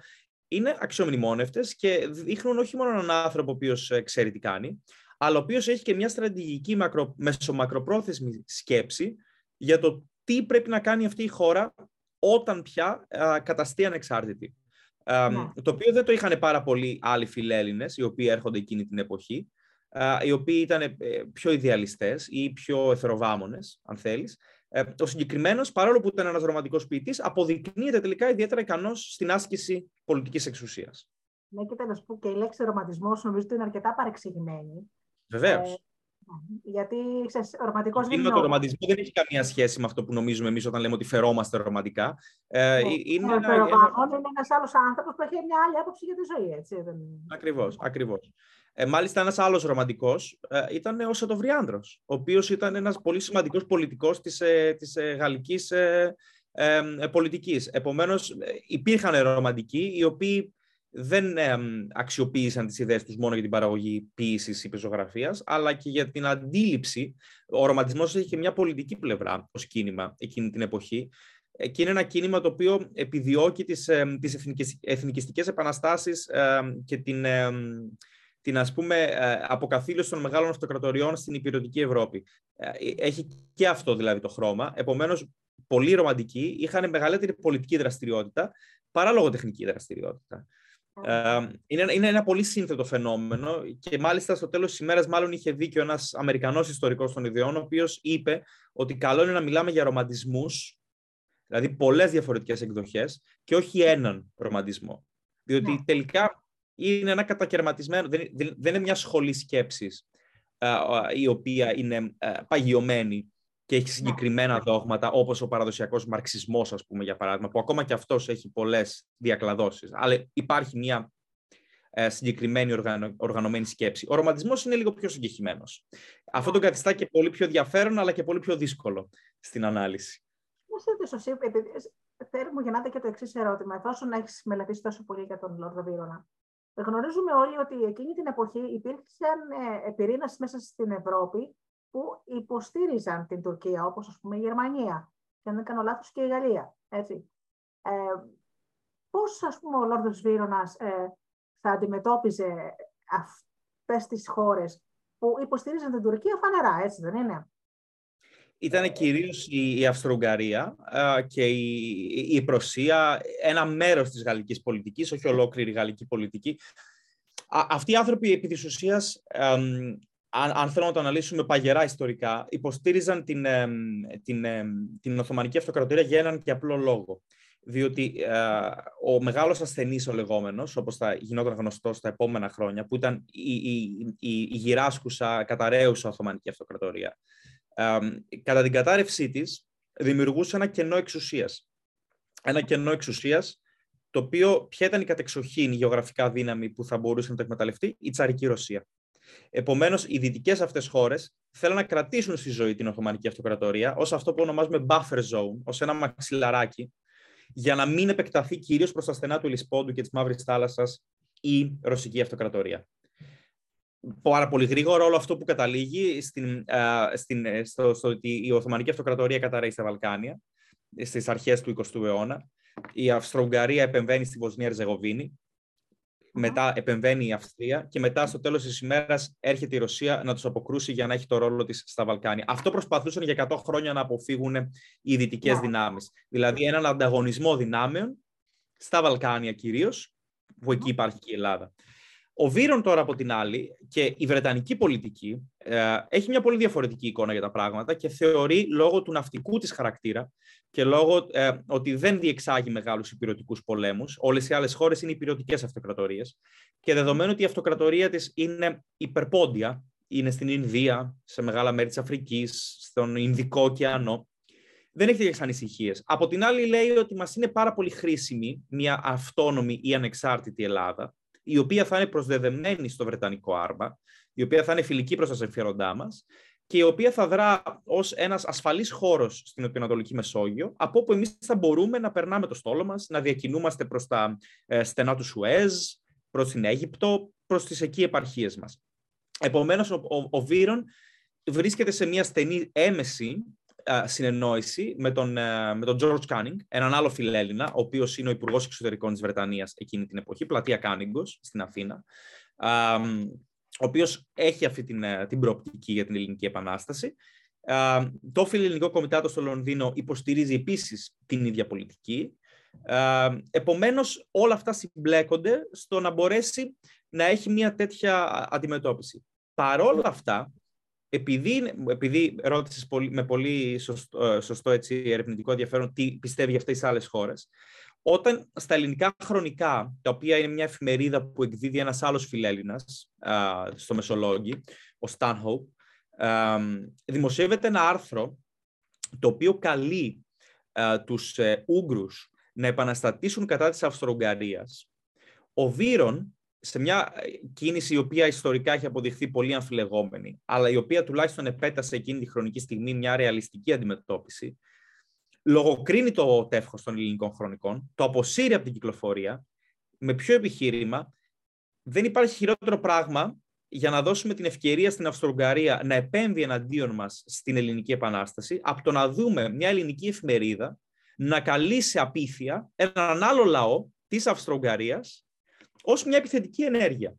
είναι αξιομνημόνευτες και δείχνουν όχι μόνο έναν άνθρωπο ο οποίος ε, ξέρει τι κάνει, αλλά ο οποίος έχει και μια στρατηγική μακρο, μεσομακροπρόθεσμη σκέψη για το τι πρέπει να κάνει αυτή η χώρα όταν πια α, καταστεί ανεξάρτητη. Α, Ναι. Το οποίο δεν το είχαν πάρα πολλοί άλλοι φιλέλληνες, οι οποίοι έρχονται εκείνη την εποχή, α, οι οποίοι ήταν ε, πιο ιδεαλιστές ή πιο εθεροβάμονες, αν θέλεις. Ε, Ο συγκεκριμένος, παρόλο που ήταν ένας ρομαντικός ποιητής, αποδεικνύεται τελικά ιδιαίτερα ικανός στην άσκηση πολιτικής εξουσίας. Ναι, και τέλος που και η λέξη ρομαντισμός νομίζω ότι είναι αρκετά παρεξηγημένη. Βεβαίως. Ε, γιατί ξέρεις, ο ρομαντικός Το δεν είναι. κίνημα του ο- ρομαντισμού δεν έχει καμία σχέση με αυτό που νομίζουμε εμείς όταν λέμε ότι φερόμαστε ρομαντικά. Ε, Ναι. είναι Ο ένα, Φεροβάμων είναι ένας άλλος άνθρωπος που έχει μια άλλη άποψη για τη ζωή. Έτσι, δεν... Ακριβώς, ακριβώς. Ε, μάλιστα, ένας άλλος ρομαντικός ε, ήταν ο Σατοβριάνδρος, ο οποίος ήταν ένας πολύ σημαντικός πολιτικός της, ε, της ε, γαλλικής ε, ε, ε, πολιτικής. Επομένως, ε, υπήρχαν ρομαντικοί οι οποίοι δεν ε, αξιοποίησαν τις ιδέες τους μόνο για την παραγωγή ποίησης ή πεζογραφίας, αλλά και για την αντίληψη. Ο ρομαντισμός έχει και μια πολιτική πλευρά ως κίνημα εκείνη την εποχή ε, και είναι ένα κίνημα το οποίο επιδιώκει τις, ε, τις εθνικισ- εθνικιστικές επαναστάσεις ε, και την, ε, την ας πούμε, ε, αποκαθήλωση των μεγάλων αυτοκρατοριών στην υπηρετική Ευρώπη. Ε, Έχει και αυτό δηλαδή το χρώμα. Επομένως, πολλοί ρομαντικοί είχαν μεγαλύτερη πολιτική δραστηριότητα παρά λογοτεχνική δραστηριότητα. Ε, είναι, είναι ένα πολύ σύνθετο φαινόμενο και μάλιστα στο τέλος της ημέρας μάλλον είχε δίκιο ένας Αμερικανός ιστορικός των ιδεών ο οποίος είπε ότι καλό είναι να μιλάμε για ρομαντισμούς Δηλαδή πολλές διαφορετικές εκδοχές και όχι έναν ρομαντισμό. Διότι ναι. τελικά είναι ένα κατακαιρματισμένο, δεν, δεν είναι μια σχολή σκέψης η οποία είναι παγιωμένη και έχει ναι. συγκεκριμένα δόγματα, όπως ο παραδοσιακός μαρξισμός, ας πούμε, για παράδειγμα, που ακόμα και αυτός έχει πολλές διακλαδώσεις. Αλλά υπάρχει μια ε, συγκεκριμένη οργανωμένη σκέψη. Ο ρομαντισμός είναι λίγο πιο συγκεκριμένος. Αυτό το καθιστά και πολύ πιο ενδιαφέρον, αλλά και πολύ πιο δύσκολο στην ανάλυση. Θέλω μου γεννάται και το εξής ερώτημα. Εφόσον έχεις μελετήσει τόσο πολύ για τον Λόρδο Βίρονα, γνωρίζουμε όλοι ότι εκείνη την εποχή υπήρξαν ε, πυρήνε μέσα στην Ευρώπη που υποστήριζαν την Τουρκία, όπως ας πούμε η Γερμανία και αν δεν κάνω λάθος και η Γαλλία. Έτσι. Ε, πώς ας πούμε ο Λόρδος Βίρονας ε, θα αντιμετώπιζε αυτές τις χώρες που υποστήριζαν την Τουρκία φανερά, έτσι δεν είναι; Ήταν κυρίως η, η Αυστρο-Ουγγαρία και η, η Προσία, ένα μέρος της γαλλικής πολιτικής, όχι ολόκληρη η γαλλική πολιτική. αυτοί οι άνθρωποι επί της ουσίας αν, αν θέλουμε να το αναλύσουμε παγερά ιστορικά, υποστήριζαν την, την, την Οθωμανική Αυτοκρατορία για έναν και απλό λόγο. Διότι ε, ο μεγάλος ασθενής ο λεγόμενος, όπως θα γινόταν γνωστό στα επόμενα χρόνια, που ήταν η, η, η, η γυράσκουσα, καταραίουσα Οθωμανική Αυτοκρατορία, κατά την κατάρρευσή της δημιουργούσε ένα κενό εξουσίας. Ένα κενό εξουσίας, το οποίο ποια ήταν η κατεξοχήν γεωγραφικά δύναμη που θα μπορούσε να το εκμεταλλευτεί, η τσαρική Ρωσία. Επομένως, οι δυτικές αυτές χώρες θέλουν να κρατήσουν στη ζωή την Οθωμανική Αυτοκρατορία ως αυτό που ονομάζουμε buffer zone, ως ένα μαξιλαράκι, για να μην επεκταθεί κυρίως προς τα στενά του Ελισπόντου και της Μαύρης Θάλασσας η Ρωσική Αυτοκρατορία. Πάρα πολύ γρήγορα όλο αυτό που καταλήγει στην, στην, στο, στο ότι η Οθωμανική Αυτοκρατορία καταραίει στα Βαλκάνια στις αρχές του 20ου αιώνα. Η Αυστρο-Ουγγαρία επεμβαίνει στη Βοσνία Ερζεγοβίνη μετά επεμβαίνει η Αυστρία και μετά στο τέλος της ημέρας έρχεται η Ρωσία να τους αποκρούσει για να έχει το ρόλο της στα Βαλκάνια. Αυτό προσπαθούσαν για 100 χρόνια να αποφύγουν οι δυτικές yeah. δυνάμεις. Δηλαδή έναν ανταγωνισμό δυνάμεων στα Βαλκάνια κυρίως, που εκεί υπάρχει και η Ελλάδα. Ο Βίρον τώρα από την άλλη και η Βρετανική πολιτική ε, έχει μια πολύ διαφορετική εικόνα για τα πράγματα και θεωρεί λόγω του ναυτικού της χαρακτήρα και λόγω ε, ότι δεν διεξάγει μεγάλους υπηρετικούς πολέμους, όλες οι άλλες χώρες είναι υπηρετικές αυτοκρατορίες και δεδομένου ότι η αυτοκρατορία της είναι υπερπόντια, είναι στην Ινδία, σε μεγάλα μέρη της Αφρικής, στον Ινδικό ωκεανό, δεν έχει τέτοιες ανησυχίες. Από την άλλη, λέει ότι μας είναι πάρα πολύ χρήσιμη μια αυτόνομη ή ανεξάρτητη Ελλάδα, η οποία θα είναι προσδεδεμένη στο Βρετανικό άρμα, η οποία θα είναι φιλική προς τα συμφέροντά μας και η οποία θα δρά ως ένας ασφαλής χώρος στην Ανατολική Μεσόγειο, από όπου εμείς θα μπορούμε να περνάμε το στόλο μας, να διακινούμαστε προς τα ε, στενά του Σουέζ, προς την Αίγυπτο, προς τις εκεί επαρχίες μας. Επομένως, ο, ο, ο Βύρον βρίσκεται σε μια στενή έμεση συνεννόηση με τον, με τον George Canning, έναν άλλο φιλέλληνα, ο οποίος είναι ο Υπουργός Εξωτερικών της Βρετανίας εκείνη την εποχή, πλατεία Κάνιγκος στην Αθήνα, ο οποίος έχει αυτή την, την προοπτική για την Ελληνική Επανάσταση. Το Φιλελληνικό Κομιτάτο στο Λονδίνο υποστηρίζει επίσης την ίδια πολιτική. Επομένως, όλα αυτά συμπλέκονται στο να μπορέσει να έχει μια τέτοια αντιμετώπιση. Παρόλα αυτά, επειδή, επειδή ρώτησες με πολύ σωστό, ε, σωστό έτσι, ερευνητικό ενδιαφέρον τι πιστεύει για αυτές τις άλλες χώρες, όταν στα ελληνικά χρονικά, τα οποία είναι μια εφημερίδα που εκδίδει ένας άλλος φιλέλληνας στο Μεσολόγγι, ο Stanhope, δημοσιεύεται ένα άρθρο το οποίο καλεί τους ε, Ούγγρους να επαναστατήσουν κατά της Αυστρο-Ουγγαρίας. Ο Βύρον σε μια ε, κίνηση η οποία ιστορικά έχει αποδειχθεί πολύ αμφιλεγόμενη, αλλά η οποία τουλάχιστον επέτασε εκείνη τη χρονική στιγμή μια ρεαλιστική αντιμετώπιση, λογοκρίνει το τεύχος των ελληνικών χρονικών, το αποσύρει από την κυκλοφορία, με ποιο επιχείρημα δεν υπάρχει χειρότερο πράγμα για να δώσουμε την ευκαιρία στην Αυστρογκαρία να επέμβει εναντίον μας στην Ελληνική Επανάσταση, από το να δούμε μια ελληνική εφημερίδα να καλεί σε απίθεια έναν άλλο λαό της Αυστρογκαρίας ως μια επιθετική ενέργεια.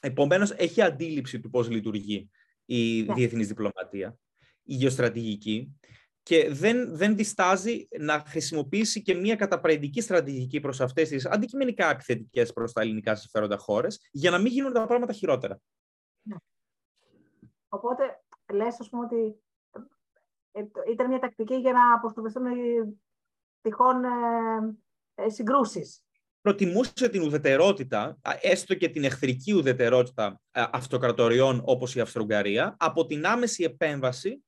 Επομένως, έχει αντίληψη του πώς λειτουργεί η ναι. διεθνής διπλωματία, η γεωστρατηγική και δεν, δεν διστάζει να χρησιμοποιήσει και μια καταπραγητική στρατηγική προς αυτές τις αντικειμενικά επιθετικές προς τα ελληνικά συμφέροντα χώρες για να μην γίνουν τα πράγματα χειρότερα. Ναι. Οπότε, λες, ας πούμε, ότι ε, ήταν μια τακτική για να αποστοβευτούν τυχόν ε, ε, συγκρούσεις. Προτιμούσε την ουδετερότητα, έστω και την εχθρική ουδετερότητα αυτοκρατοριών όπως η Αυστρογγαρία, από την άμεση επέμβαση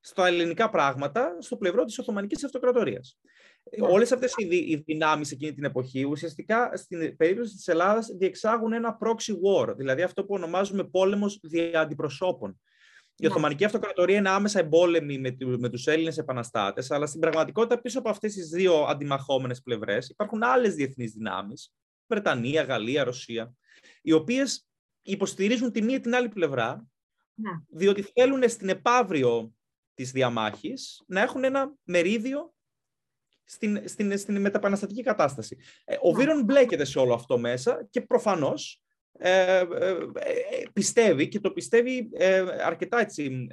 στα ελληνικά πράγματα στο πλευρό της Οθωμανικής Αυτοκρατορίας. Ναι. Όλες αυτές οι, οι δυνάμεις εκείνη την εποχή ουσιαστικά στην περίπτωση της Ελλάδας διεξάγουν ένα proxy war, δηλαδή αυτό που ονομάζουμε πόλεμος δια αντιπροσώπων. Η ναι. Οθωμανική Αυτοκρατορία είναι άμεσα εμπόλεμη με, με τους Έλληνες επαναστάτες, αλλά στην πραγματικότητα πίσω από αυτές τις δύο αντιμαχόμενες πλευρές υπάρχουν άλλες διεθνείς δυνάμεις, Βρετανία, Γαλλία, Ρωσία, οι οποίες υποστηρίζουν τη μία την άλλη πλευρά, ναι. διότι θέλουν στην επαύριο της διαμάχης να έχουν ένα μερίδιο στην, στην, στην μεταπαναστατική κατάσταση. Ε, ο Βίρον μπλέκεται σε όλο αυτό μέσα και προφανώς ε, ε, πιστεύει και το πιστεύει αρκετά έτσι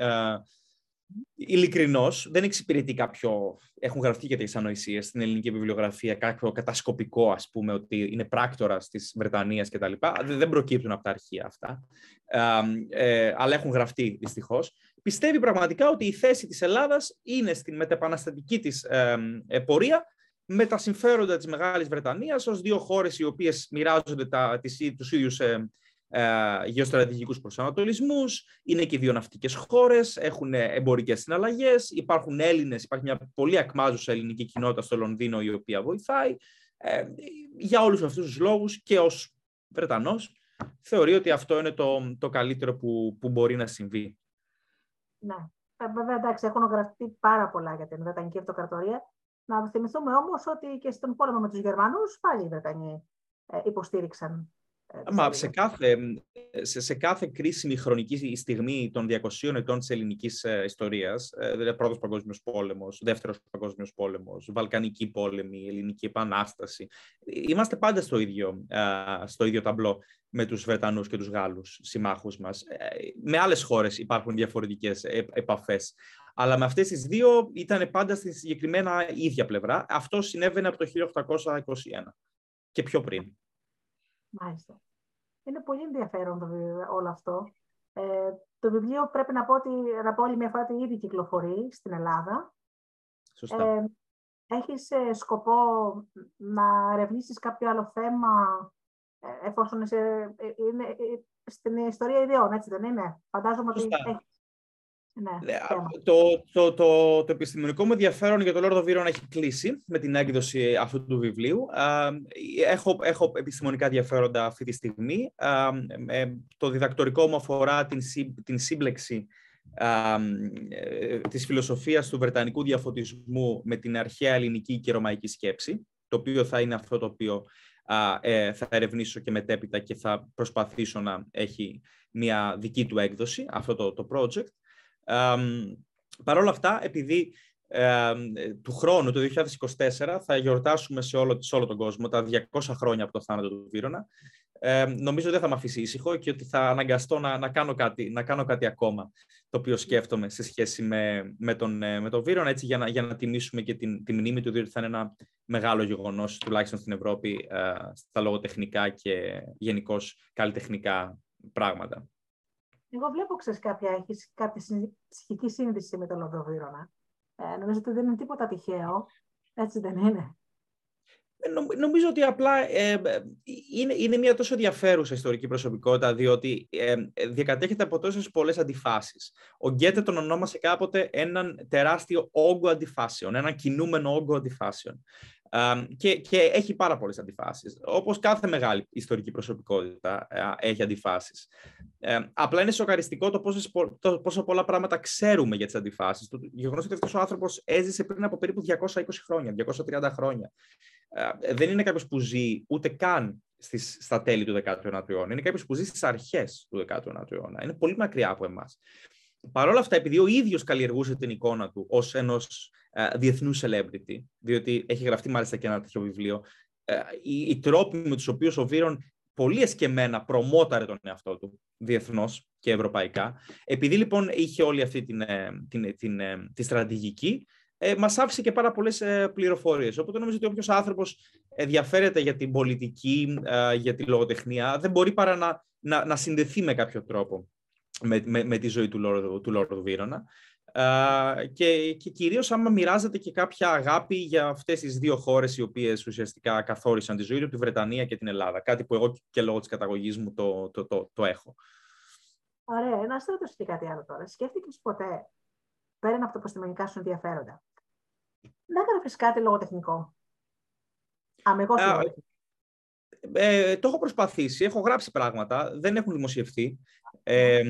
ειλικρινώς, δεν εξυπηρετεί κάποιο. Έχουν γραφτεί και τέτοιε ανοησίε στην ελληνική βιβλιογραφία, κάποιο κατασκοπικό, ας πούμε, ότι είναι πράκτορα της Βρετανίας κτλ. Δεν προκύπτουν από τα αρχεία αυτά. Ε, αλλά έχουν γραφτεί δυστυχώς. Πιστεύει πραγματικά ότι η θέση της Ελλάδας είναι στην μετεπαναστατική της ε, πορεία με τα συμφέροντα της Μεγάλης Βρετανίας ως δύο χώρες οι οποίες μοιράζονται τα, τις, τους ίδιους ε, ε, γεωστρατηγικούς προσανατολισμούς, είναι και δύο ναυτικές χώρες, έχουν εμπορικές συναλλαγές, υπάρχουν Έλληνες, υπάρχει μια πολύ ακμάζουσα ελληνική κοινότητα στο Λονδίνο η οποία βοηθάει. Ε, για όλους αυτούς τους λόγους και ως Βρετανός θεωρεί ότι αυτό είναι το, το καλύτερο που, που μπορεί να συμβεί. Ναι. Ε, βέβαια, εντάξει, έχουν γραφτεί πάρα πολλά για την Βρετανική Αυτοκρατορία. Να θυμηθούμε όμως ότι και στον πόλεμο με τους Γερμανούς πάλι οι Βρετανοί ε, υποστήριξαν ε, Μα σε κάθε, σε, σε κάθε κρίσιμη χρονική στιγμή των 200 ετών της ελληνικής ε, ιστορίας, ε, δηλαδή πρώτος παγκόσμιος πόλεμος, δεύτερος παγκόσμιος πόλεμος, Βαλκανική πόλεμη, Ελληνική Επανάσταση, είμαστε πάντα στο ίδιο, στο ίδιο ταμπλό με τους Βρετανούς και τους Γάλλους συμμάχους μας. Με άλλες χώρες υπάρχουν διαφορετικές επαφές. Αλλά με αυτές τις δύο ήταν πάντα στη συγκεκριμένα ίδια πλευρά. Αυτό συνέβαινε από το 1821 και πιο πριν. Μάλιστα. Είναι πολύ ενδιαφέρον το βιβλίο, όλο αυτό. Ε, το βιβλίο πρέπει να πω ότι να πω άλλη μια φορά ότι ήδη κυκλοφορεί στην Ελλάδα. Σωστά. Ε, έχεις ε, σκοπό να ερευνήσεις κάποιο άλλο θέμα ε, εφόσον είσαι, ε, είναι στην ιστορία ιδιών, έτσι δεν είναι; Φαντάζομαι ότι έχεις ναι, ναι το, το, το, το, επιστημονικό μου ενδιαφέρον για το Λόρδο Βίρον έχει κλείσει με την έκδοση αυτού του βιβλίου. Έχω, έχω επιστημονικά ενδιαφέροντα αυτή τη στιγμή. Το διδακτορικό μου αφορά την, την σύμπλεξη ε, της φιλοσοφίας του Βρετανικού διαφωτισμού με την αρχαία ελληνική και ρωμαϊκή σκέψη, το οποίο θα είναι αυτό το οποίο ε, θα ερευνήσω και μετέπειτα και θα προσπαθήσω να έχει μια δική του έκδοση, αυτό το, το project. Παρ' όλα αυτά, επειδή του χρόνου, το 2024, θα γιορτάσουμε σε όλο, σε όλο τον κόσμο τα 200 χρόνια από το θάνατο του Βίρονα. Ε, νομίζω δεν θα με αφήσει ήσυχο και ότι θα αναγκαστώ να, να, κάνω, κάτι, να κάνω κάτι ακόμα το οποίο σκέφτομαι σε σχέση με, με, τον, ε, με τον Βίρονα έτσι για να, για να τιμήσουμε και την, τη μνήμη του διότι θα είναι ένα μεγάλο γεγονός τουλάχιστον στην Ευρώπη ε, στα λογοτεχνικά και γενικώς καλλιτεχνικά πράγματα. Εγώ βλέπω, ξέρεις, κάποια, έχεις κάποια ψυχική σύνδεση με τον Λοδοβύρωνα. Ε, νομίζω ότι δεν είναι τίποτα τυχαίο. Έτσι δεν είναι. Ε, νομίζω ότι απλά ε, είναι, είναι μια τόσο ενδιαφέρουσα ιστορική προσωπικότητα, διότι ε, διακατέχεται από τόσες πολλές αντιφάσεις. Ο Γκέτε τον ονόμασε κάποτε έναν τεράστιο όγκο αντιφάσεων, έναν κινούμενο όγκο αντιφάσεων και, και έχει πάρα πολλές αντιφάσεις. Όπως κάθε μεγάλη ιστορική προσωπικότητα ε, έχει αντιφάσεις. Ε, απλά είναι σοκαριστικό το πόσο, το πόσο πολλά πράγματα ξέρουμε για τις αντιφάσεις. Το γεγονός ότι αυτός ο άνθρωπος έζησε πριν από περίπου 220 χρόνια, 230 χρόνια. Ε, δεν είναι κάποιος που ζει ούτε καν στις, στα τέλη του 19ου αιώνα. Είναι κάποιος που ζει στις αρχές του 19ου αιώνα. Είναι πολύ μακριά από εμάς. Παρ' όλα αυτά, επειδή ο ίδιος καλλιεργούσε την εικόνα του ως ενός ε, διεθνούς celebrity, διότι έχει γραφτεί μάλιστα και ένα τέτοιο βιβλίο, ε, οι, οι τρόποι με τους οποίους ο Βίρον πολύ εσκεμμένα προμόταρε τον εαυτό του διεθνώς και ευρωπαϊκά, επειδή λοιπόν είχε όλη αυτή την, ε, την, την, τη στρατηγική, ε, μας άφησε και πάρα πολλές ε, πληροφορίες. Οπότε νομίζω ότι όποιος άνθρωπος ενδιαφέρεται για την πολιτική, για τη λογοτεχνία, δεν μπορεί παρά να, να, να συνδεθεί με κάποιο τρόπο με, με, με τη ζωή του Λόρδου, του Λόρδου Βίρονα. και, και κυρίως άμα μοιράζεται και κάποια αγάπη για αυτές τις δύο χώρες οι οποίες ουσιαστικά καθόρισαν τη ζωή του, τη Βρετανία και την Ελλάδα. Κάτι που εγώ και λόγω της καταγωγής μου το, το, το, το έχω. Ωραία. Να σε ρωτήσω και κάτι άλλο τώρα. Σκέφτηκες ποτέ, πέραν από τα επιστημονικά σου ενδιαφέροντα, να έγραφες κάτι λογοτεχνικό; Αμεγό ε, το έχω προσπαθήσει, έχω γράψει πράγματα, δεν έχουν δημοσιευθεί. Ε,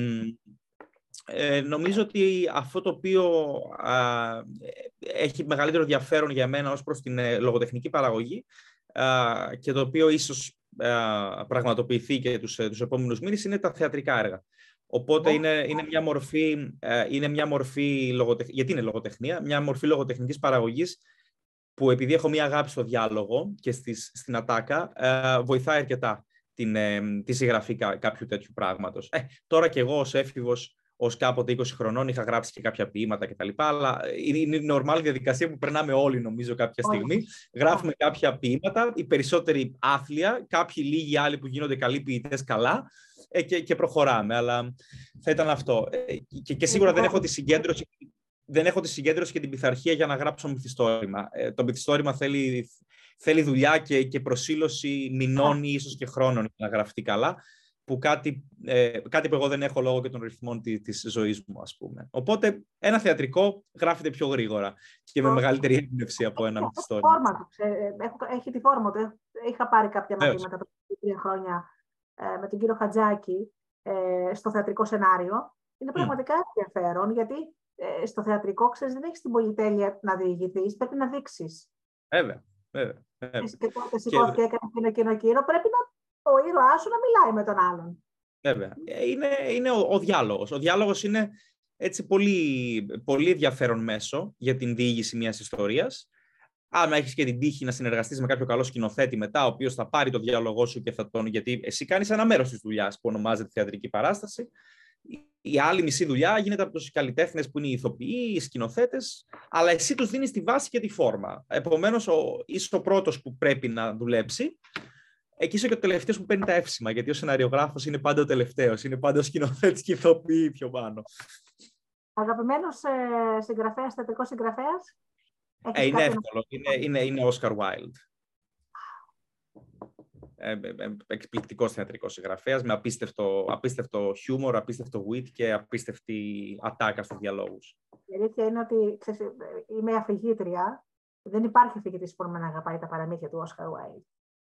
ε, νομίζω ότι αυτό το οποίο έχει μεγαλύτερο ενδιαφέρον για μένα ως προς την ε, λογοτεχνική παραγωγή και το οποίο ίσως πραγματοποιηθεί και τους, τους επόμενους μήνες είναι τα θεατρικά έργα. Οπότε είναι, είναι μια μορφή, είναι μια μορφή γιατί είναι λογοτεχνία, μια μορφή λογοτεχνικής παραγωγής που επειδή έχω μια αγάπη στο διάλογο και στις, στην ατάκα, βοηθάει αρκετά την, τη συγγραφή κάποιου τέτοιου πράγματος. Ε, τώρα και εγώ ως έφηβος ως κάποτε 20 χρονών είχα γράψει και κάποια ποίηματα κτλ. Αλλά είναι η νορμάλ διαδικασία που περνάμε όλοι, νομίζω, κάποια στιγμή. Γράφουμε κάποια ποίηματα, οι περισσότεροι άθλια, κάποιοι λίγοι άλλοι που γίνονται καλοί ποιητές καλά ε, και, και προχωράμε. Αλλά θα ήταν αυτό. Ε, και, και σίγουρα δεν έχω τη συγκέντρωση. Δεν έχω τη συγκέντρωση και την πειθαρχία για να γράψω μυθιστόρημα. Ε, το μυθιστόρημα θέλει, θέλει δουλειά και, και προσήλωση μηνών ή ίσως και χρόνων για να γραφτεί καλά που κάτι, ε, κάτι που εγώ δεν έχω λόγω και των ρυθμών της, της ζωής μου, ας πούμε. Οπότε, ένα θεατρικό γράφεται πιο γρήγορα και με μεγαλύτερη έμπνευση από ένα μυθιστόρημα. Έχει τη φόρμα του. Είχα πάρει κάποια μαθήματα πριν τρία χρόνια ε, με τον κύριο Χατζάκη ε, στο θεατρικό σενάριο. Είναι πραγματικά mm. ενδιαφέρον, γιατί ε, στο θεατρικό, ξέρεις, δεν έχεις την πολυτέλεια να διηγηθείς, πρέπει να δείξεις. Βέβαια, βέβαια. βέβαια. Και τότε σηκώθηκε, έκανε εκείνο, εκείνο, εκείνο. Πρέπει να ο ήρωάς σου να μιλάει με τον άλλον. Βέβαια. Ε, είναι, είναι ο, ο διάλογος. Ο διάλογος είναι έτσι πολύ, πολύ ενδιαφέρον μέσο για την διήγηση μιας ιστορίας. Αν έχεις και την τύχη να συνεργαστείς με κάποιο καλό σκηνοθέτη μετά, ο οποίος θα πάρει το διάλογό σου και θα τον. Γιατί εσύ κάνεις ένα μέρος της δουλειάς που ονομάζεται θεατρική παράσταση. Η άλλη μισή δουλειά γίνεται από τους καλλιτέχνες που είναι οι ηθοποιοί, οι σκηνοθέτες, αλλά εσύ τους δίνεις τη βάση και τη φόρμα. Επομένως, είσαι ο πρώτος που πρέπει να δουλέψει εκεί είσαι και ο τελευταίος που παίρνει τα εύσημα, γιατί ο σεναριογράφος είναι πάντα ο τελευταίος. Είναι πάντα ο σκηνοθέτης και ηθοποιεί πιο πάνω. Αγαπημένος ε, συγγραφέας, θεατρικός συγγραφέας; Ε, είναι εύκολο. Είναι, είναι, είναι Oscar Wilde. Ε, ε, ε, εκπληκτικός θεατρικός συγγραφέας με απίστευτο, απίστευτο χιούμορ, απίστευτο wit και απίστευτη ατάκα στους διαλόγους. Η αλήθεια είναι ότι ξέρεις, είμαι αφηγήτρια. Δεν υπάρχει αφηγητής που να αγαπάει τα παραμύθια του Oscar Wilde.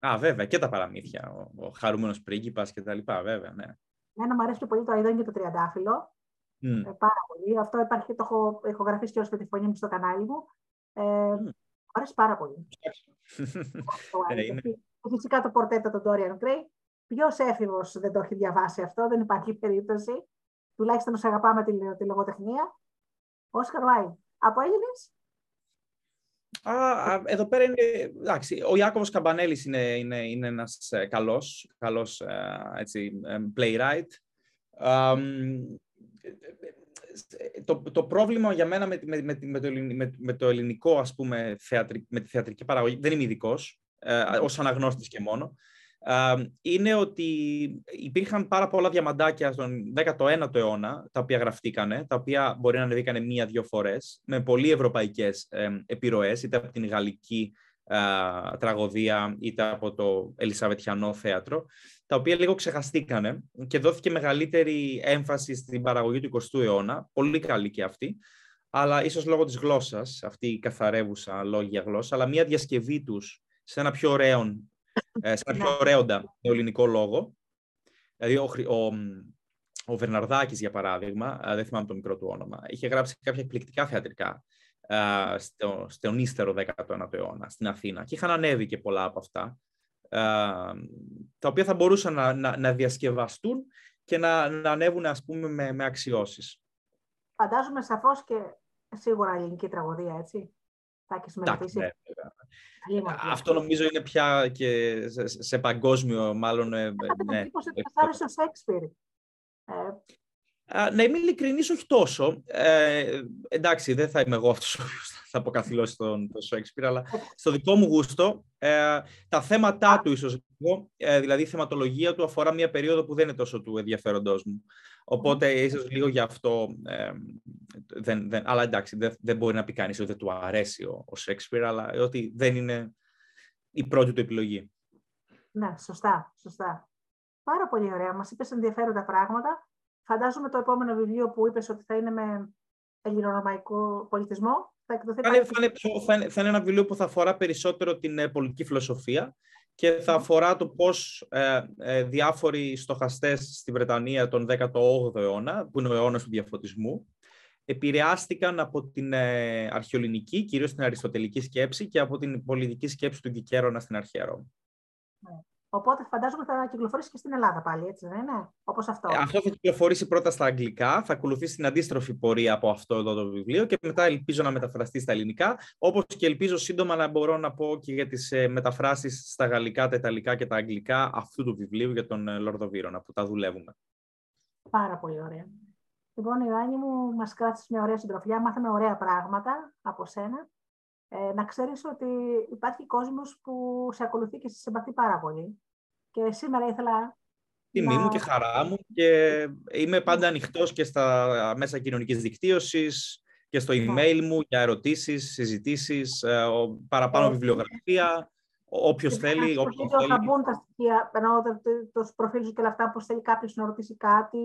Α, βέβαια, και τα παραμύθια. Ο, ο χαρούμενος πρίγκιπας και τα λοιπά, βέβαια, ναι. Ένα μου αρέσει και πολύ το Αιδόν και το Τριαντάφυλλο. Mm. Ε, πάρα πολύ. Αυτό υπάρχει, το έχω ηχογραφήσει και ω με τη φωνή μου στο κανάλι μου. Ε, mm. Μου αρέσει πάρα πολύ. ε, είναι... Φυσικά το πορτέτο του Dorian Gray. Ποιος έφηβος δεν το έχει διαβάσει αυτό, δεν υπάρχει περίπτωση. Τουλάχιστον όσο αγαπάμε τη, τη λογοτεχνία. Όσκαρ Βάι. Από Έλληνες, Α, εδώ πέρα είναι, εντάξει, ο Ιάκωβος Καμπανέλης είναι, είναι, είναι ένας ε, καλός, καλός ε, έτσι, ε, playwright. το, το πρόβλημα για μένα με, με, με, το, με, το ελληνικό, ας πούμε, θεατρι, με τη θεατρική παραγωγή, δεν είμαι ειδικός, ως αναγνώστης και μόνο, είναι ότι υπήρχαν πάρα πολλά διαμαντάκια στον 19ο αιώνα, τα οποία γραφτήκανε, τα οποία μπορεί να ανεβήκανε μία-δύο φορές, με πολύ ευρωπαϊκές επιρροές, είτε από την γαλλική τραγωδία, είτε από το Ελισαβετιανό θέατρο, τα οποία λίγο ξεχαστήκανε και δόθηκε μεγαλύτερη έμφαση στην παραγωγή του 20ου αιώνα, πολύ καλή και αυτή, αλλά ίσως λόγω της γλώσσας, αυτή η καθαρεύουσα λόγια γλώσσα, αλλά μία διασκευή τους σε ένα πιο ωραίο ε, σε ένα πιο ωραίοντα νεοελληνικό λόγο. Δηλαδή, ο, ο, ο Βερναρδάκης, για παράδειγμα, δεν θυμάμαι το μικρό του όνομα, είχε γράψει κάποια εκπληκτικά θεατρικά στο, στον ύστερο 19ο αιώνα στην Αθήνα και είχαν ανέβει και πολλά από αυτά, τα οποία θα μπορούσαν να, να, να διασκευαστούν και να, να ανέβουν, ας πούμε, με, με αξιώσεις. Φαντάζομαι σαφώς και σίγουρα ελληνική τραγωδία, έτσι. Θα έχεις ναι, Αυτό νομίζω είναι πια και σε, σε παγκόσμιο, μάλλον. Ε, ναι. Εντύπωση ότι άρεσε ο Σέξπιρ. Ε, να είμαι ειλικρινής, όχι τόσο. Ε, εντάξει, δεν θα είμαι εγώ αυτός ο οποίος θα αποκαθιλώσει τον, τον Σέξπιρ, αλλά στο δικό μου γούστο, ε, τα θέματα του ίσως ε, δηλαδή η θεματολογία του αφορά μια περίοδο που δεν είναι τόσο του ενδιαφέροντός μου. Οπότε ίσως λίγο γι' αυτό, ε, δεν, δεν, αλλά εντάξει, δεν, δεν μπορεί να πει κανείς ότι δεν του αρέσει ο, ο Σέξπιρ, αλλά ότι δεν είναι η πρώτη του επιλογή. Ναι, σωστά, σωστά. Πάρα πολύ ωραία. Μας είπες ενδιαφέροντα πράγματα. Φαντάζομαι το επόμενο βιβλίο που είπες ότι θα είναι με ελληνορωμαϊκό πολιτισμό. Θα, εκδοθεί θα, είναι, θα, είναι, θα, είναι, ένα βιβλίο που θα αφορά περισσότερο την ε, πολιτική φιλοσοφία και θα αφορά το πώς ε, ε, διάφοροι στοχαστές στη Βρετανία τον 18ο αιώνα, που είναι ο αιώνας του διαφωτισμού, επηρεάστηκαν από την ε, αρχαιολινική, κυρίως την αριστοτελική σκέψη και από την πολιτική σκέψη του Κικέρονα στην αρχαία Ρώμη. Ναι. Οπότε φαντάζομαι θα κυκλοφορήσει και στην Ελλάδα πάλι, έτσι δεν είναι, όπως αυτό. Ε, αυτό θα κυκλοφορήσει πρώτα στα αγγλικά, θα ακολουθήσει την αντίστροφη πορεία από αυτό εδώ το βιβλίο και μετά ελπίζω να μεταφραστεί στα ελληνικά, όπως και ελπίζω σύντομα να μπορώ να πω και για τις ε, μεταφράσεις στα γαλλικά, τα ιταλικά και τα αγγλικά αυτού του βιβλίου για τον ε, Λόρδο Βίρονα που τα δουλεύουμε. Πάρα πολύ ωραία. Λοιπόν, Ιωάννη μου, μας κράτησες μια ωραία συντροφιά, μάθαμε ωραία πράγματα από σένα. Ε, να ξέρεις ότι υπάρχει κόσμος που σε ακολουθεί και σε συμπαθεί πάρα πολύ. Και σήμερα ήθελα... Τιμή να... μου και χαρά μου και είμαι πάντα ανοιχτός και στα μέσα κοινωνικής δικτύωσης και στο ναι. email μου για ερωτήσεις, συζητήσεις, ε, παραπάνω ε, βιβλιογραφία, όποιος θέλει. Όποιος θέλει. Θα μπουν τα στοιχεία, ενώ το, το προφίλ σου και όλα αυτά, πως θέλει κάποιος να ρωτήσει κάτι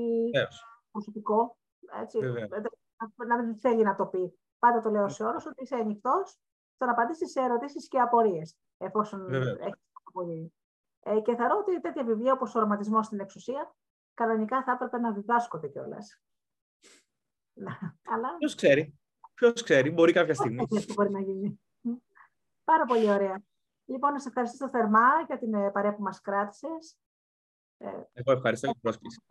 προσωπικό. Έτσι, να δεν θέλει να το πει. Πάντα το λέω σε όλους ότι είσαι ανοιχτός στο να απαντήσεις σε ερωτήσεις και απορίες, εφόσον έχεις απορίε. Ε, και θεωρώ ότι τέτοια βιβλία όπως ο Ρωματισμό στην Εξουσία κανονικά θα έπρεπε να διδάσκονται κιόλας. Αλλά... Ποιος ξέρει. Ποιος ξέρει, μπορεί κάποια στιγμή. μπορεί να γίνει. Πάρα πολύ ωραία. Λοιπόν, να σε ευχαριστήσω θερμά για την ε, παρέα που μας κράτησες. Ε, Εγώ ευχαριστώ για την πρόσκληση.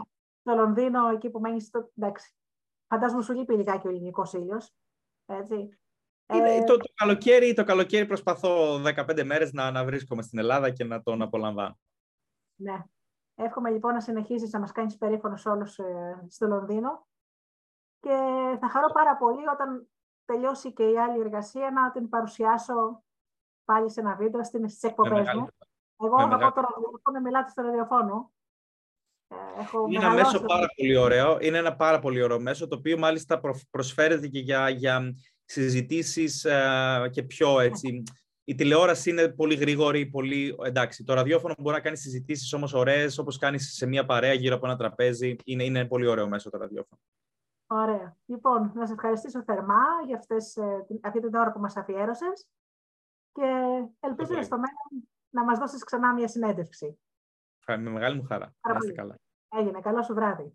Στο Λονδίνο, εκεί που μένεις, το... εντάξει. Φαντάζομαι σου λείπει λιγάκι ο ελληνικός ήλιος. Έτσι. Ε... Το, το, καλοκαίρι, το καλοκαίρι προσπαθώ 15 μέρες να, να βρίσκομαι στην Ελλάδα και να τον απολαμβάνω. Ναι. Εύχομαι λοιπόν να συνεχίσεις να μας κάνεις περήφανος όλους ε, στο Λονδίνο και θα χαρώ πάρα πολύ όταν τελειώσει και η άλλη εργασία να την παρουσιάσω πάλι σε ένα βίντεο στις εκπομπές μου. Εγώ θα πω το ραδιοφώνο, μιλάτε στο ραδιοφώνο. Ε, έχω είναι ένα μέσο πάρα πολύ ωραίο. Είναι ένα πάρα πολύ ωραίο μέσο, το οποίο μάλιστα προσφέρεται και για, για συζητήσεις ε, και πιο έτσι. Η τηλεόραση είναι πολύ γρήγορη, πολύ εντάξει. Το ραδιόφωνο μπορεί να κάνει συζητήσεις όμως ωραίες, όπως κάνεις σε μια παρέα γύρω από ένα τραπέζι. Είναι, είναι πολύ ωραίο μέσο το ραδιόφωνο. Ωραία. Λοιπόν, να σε ευχαριστήσω θερμά για αυτές, ε, αυτή την ώρα που μας αφιέρωσες και ελπίζω στο μέλλον να μας δώσεις ξανά μια συνέντευξη. Με μεγάλη μου χαρά. Καλά. Έγινε. Καλό σου βράδυ.